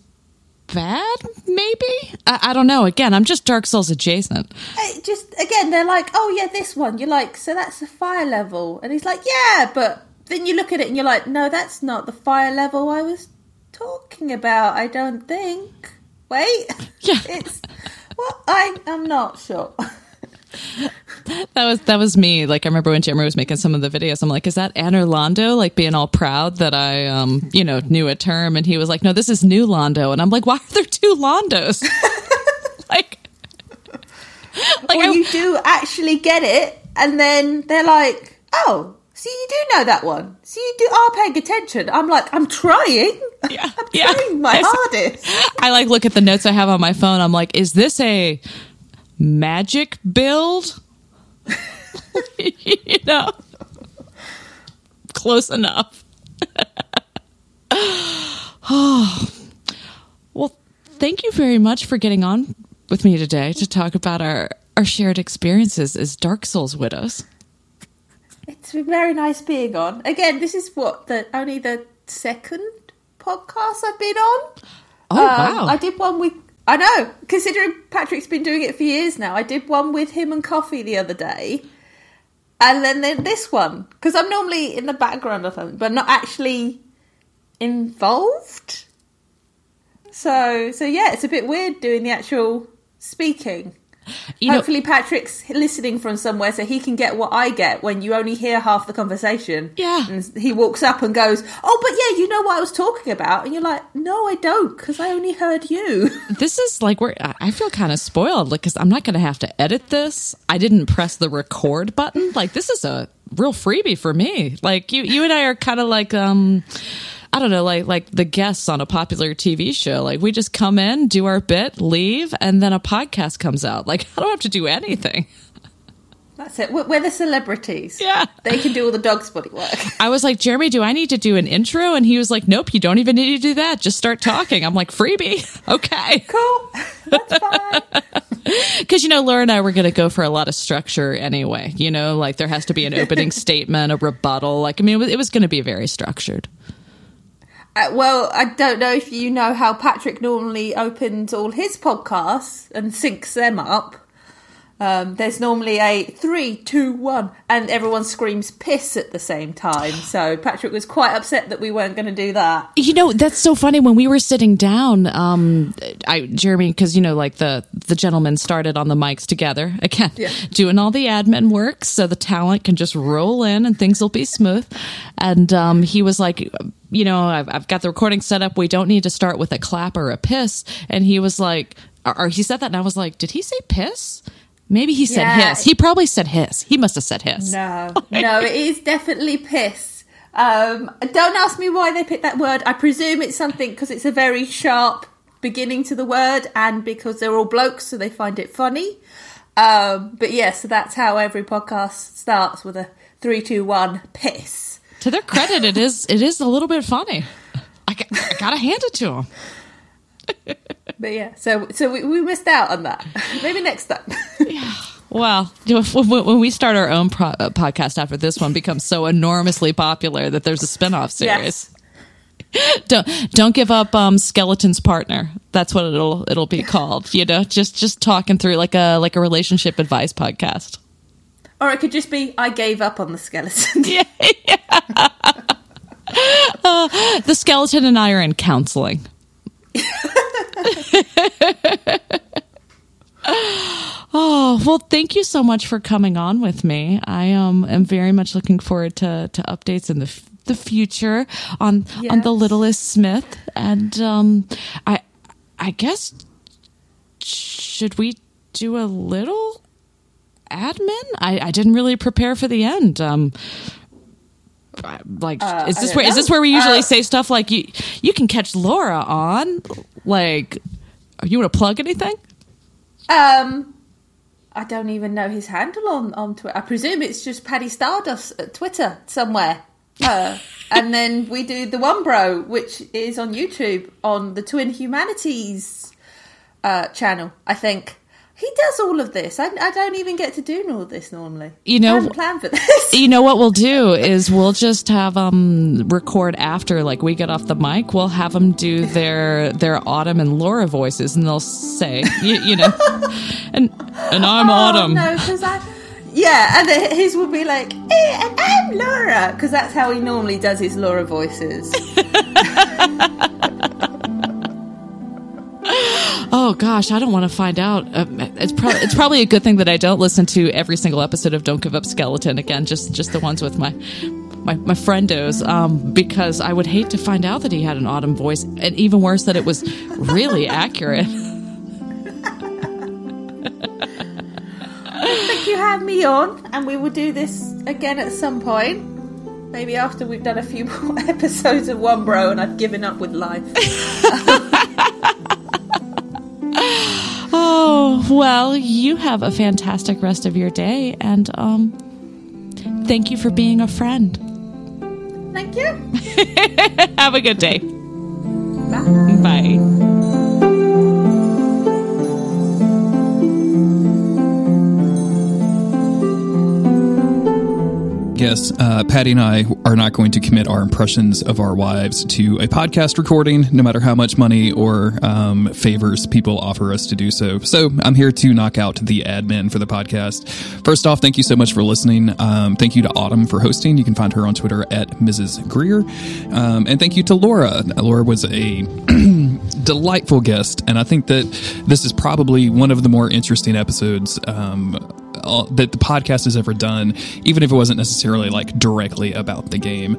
[SPEAKER 2] bad maybe? I, I, don't know. Again i'm just dark souls adjacent.
[SPEAKER 3] It just again they're like oh yeah this one. You're like so that's the fire level. And he's like yeah but then you look at it and you're like no that's not the fire level i was talking about i don't think. Wait.
[SPEAKER 2] Yeah. (laughs)
[SPEAKER 3] It's well i i'm not sure (laughs)
[SPEAKER 2] that was that was me. Like I remember when Jimmer was making some of the videos. I'm like, is that Anor Londo? Like being all proud that I, um, you know, knew a term, and he was like, no, this is new Londo, and I'm like, why are there two Londos? (laughs) like,
[SPEAKER 3] like or I, you do actually get it, and then they're like, oh. See, you do know that one. See, you do are paying attention. I'm like, I'm trying. Yeah, (laughs) I'm yeah. trying my hardest.
[SPEAKER 2] I like look at the notes I have on my phone. I'm like, is this a magic build? (laughs) you know, close enough. oh, (sighs) well, thank you very much for getting on with me today to talk about our, our shared experiences as Dark Souls widows.
[SPEAKER 3] It's been very nice being on. Again, this is what the only the second podcast I've been on.
[SPEAKER 2] Oh um, wow!
[SPEAKER 3] I did one with I know. Considering Patrick's been doing it for years now, I did one with him and Coffee the other day, and then, then this one because I'm normally in the background or something, but not actually involved. So, so yeah, it's a bit weird doing the actual speaking.
[SPEAKER 2] You know,
[SPEAKER 3] Hopefully, Patrick's listening from somewhere so he can get what I get when you only hear half the conversation.
[SPEAKER 2] Yeah.
[SPEAKER 3] And he walks up and goes, Oh, but yeah, you know what I was talking about. And you're like, No, I don't, because I only heard you. (laughs)
[SPEAKER 2] this is like where I I feel kind of spoiled because I'm not going to have to edit this. I didn't press the record button. Like this is a real freebie for me. Like you, you and I are kind of like um. I don't know, like like the guests on a popular TV show. Like we just come in, do our bit, leave, and then a podcast comes out. Like I don't have to do anything.
[SPEAKER 3] That's it. We're, we're the celebrities.
[SPEAKER 2] Yeah.
[SPEAKER 3] They can do all the dog's body work.
[SPEAKER 2] I was like, Jeremy, do I need to do an intro? And he was like, Nope, you don't even need to do that. Just start talking. I'm like, freebie. (laughs) Okay.
[SPEAKER 3] Cool. That's fine. (laughs)
[SPEAKER 2] Because, you know, Laura and I were going to go for a lot of structure anyway. You know, like there has to be an opening (laughs) statement, a rebuttal. Like, I mean, it was, it was going to be very structured.
[SPEAKER 3] Uh, well, I don't know if you know how Patrick normally opens all his podcasts and syncs them up. Um, there's normally a three, two, one, and everyone screams piss at the same time. So Patrick was quite upset that we weren't going to do that.
[SPEAKER 2] You know, that's so funny. When we were sitting down, um, I, Jeremy, because, you know, like the, the gentlemen started on the mics together again,
[SPEAKER 3] Yeah.
[SPEAKER 2] doing all the admin work so the talent can just roll in and things will be smooth. And um, he was like, you know, I've, I've got the recording set up. We don't need to start with a clap or a piss. And he was like, or, or he said that, and I was like, did he say piss? Maybe he said
[SPEAKER 3] Yeah.
[SPEAKER 2] hiss. He probably said hiss. He must have said hiss.
[SPEAKER 3] No, (laughs) no, it is definitely piss. Um, don't ask me why they picked that word. I presume it's something because it's a very sharp beginning to the word, and because they're all blokes, so they find it funny. Um, but yeah, so that's how every podcast starts with a three, two, one, piss.
[SPEAKER 2] To their credit, it is it is a little bit funny. I, got- I gotta hand it to him. (laughs)
[SPEAKER 3] But yeah, so so we, we missed out on that. (laughs) Maybe next time. (laughs) yeah.
[SPEAKER 2] Well, you know, when when we start our own pro- uh, podcast after this one becomes so enormously popular that there's a spin-off series. Don't don't give up um skeleton's partner. That's what it'll it'll be called. You know, just just talking through like a like a relationship advice podcast.
[SPEAKER 3] Or it could just be I gave up on the skeleton.
[SPEAKER 2] Yeah, (laughs) (laughs) The skeleton and I are in counseling. (laughs) oh well, thank you so much for coming on with me. I um am very much looking forward to to updates in the f- the future on on the littlest Smith, and um I I guess should we do a little admin? I I didn't really prepare for the end. Um like is
[SPEAKER 3] Uh, I
[SPEAKER 2] this where is this where we usually
[SPEAKER 3] Uh,
[SPEAKER 2] say stuff like you you can catch Laura on like you want to plug anything?
[SPEAKER 3] Um, I don't even know his handle on on Twitter. I presume it's just Paddy Stardust at Twitter somewhere. Uh, (laughs) and then we do the One Bro, which is on YouTube on the Twin Humanities uh, channel. I think he does all of this. I, I don't even get to do all this normally.
[SPEAKER 2] You know-
[SPEAKER 3] I hadn't planned for this.
[SPEAKER 2] You know what we'll do is we'll just have um record after like we get off the mic. We'll have them do their their Autumn and Laura voices, and they'll say you, you know, (laughs) and and I'm Autumn.
[SPEAKER 3] Oh, no, because I. Yeah, and his would be like, eh, and I'm Laura, because that's how he normally does his Laura voices. (laughs)
[SPEAKER 2] Oh gosh, I don't want to find out. Uh, it's probably it's probably a good thing that I don't listen to every single episode of Don't Give Up Skeleton again. Just just the ones with my my my friendos, um, because I would hate to find out that he had an autumn voice, and even worse that it was really accurate. (laughs)
[SPEAKER 3] think you have me on, and we will do this again at some point. Maybe after we've done a few (laughs) more episodes of One Bro and I've given up with life. (laughs)
[SPEAKER 2] Oh well, you have a fantastic rest of your day, and um, thank you for being a friend.
[SPEAKER 3] Thank you. (laughs)
[SPEAKER 2] Have a good day.
[SPEAKER 3] Bye.
[SPEAKER 2] Bye.
[SPEAKER 1] Yes, uh, Paddy and I are not going to commit our impressions of our wives to a podcast recording, no matter how much money or um, favors people offer us to do so. So I'm here to knock out the admin for the podcast. First off, thank you so much for listening. Um, thank you to Autumn for hosting. You can find her on Twitter at Mrs. Greer. Um, and thank you to Laura. Laura was a (clears throat) delightful guest, and I think that this is probably one of the more interesting episodes um, that the podcast has ever done, even if it wasn't necessarily like directly about the game.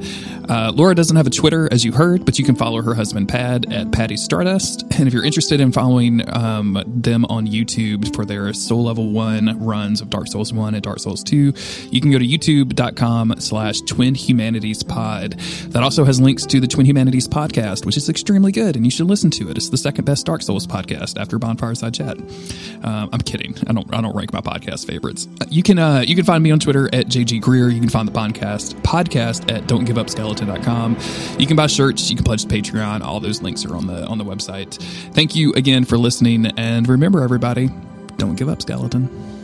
[SPEAKER 1] Uh, Laura doesn't have a Twitter, as you heard, but you can follow her husband Pad at Paddy Stardust. And if you're interested in following um, them on YouTube for their Soul Level One runs of Dark Souls One and Dark Souls Two, you can go to YouTube.com/slash Twin Humanities Pod. That also has links to the Twin Humanities podcast, which is extremely good, and you should listen to it. It's the second best Dark Souls podcast after Bonfireside Chat. Um, I'm kidding. I don't. I don't rank my podcast favorites. You can. Uh, you can find me on Twitter at JG Greer. You can find the podcast podcast at don'tgiveupskeleton.com. You can buy shirts. You can pledge to Patreon. All those links are on the on the website. Thank you again for listening, and remember, everybody, don't give up, skeleton.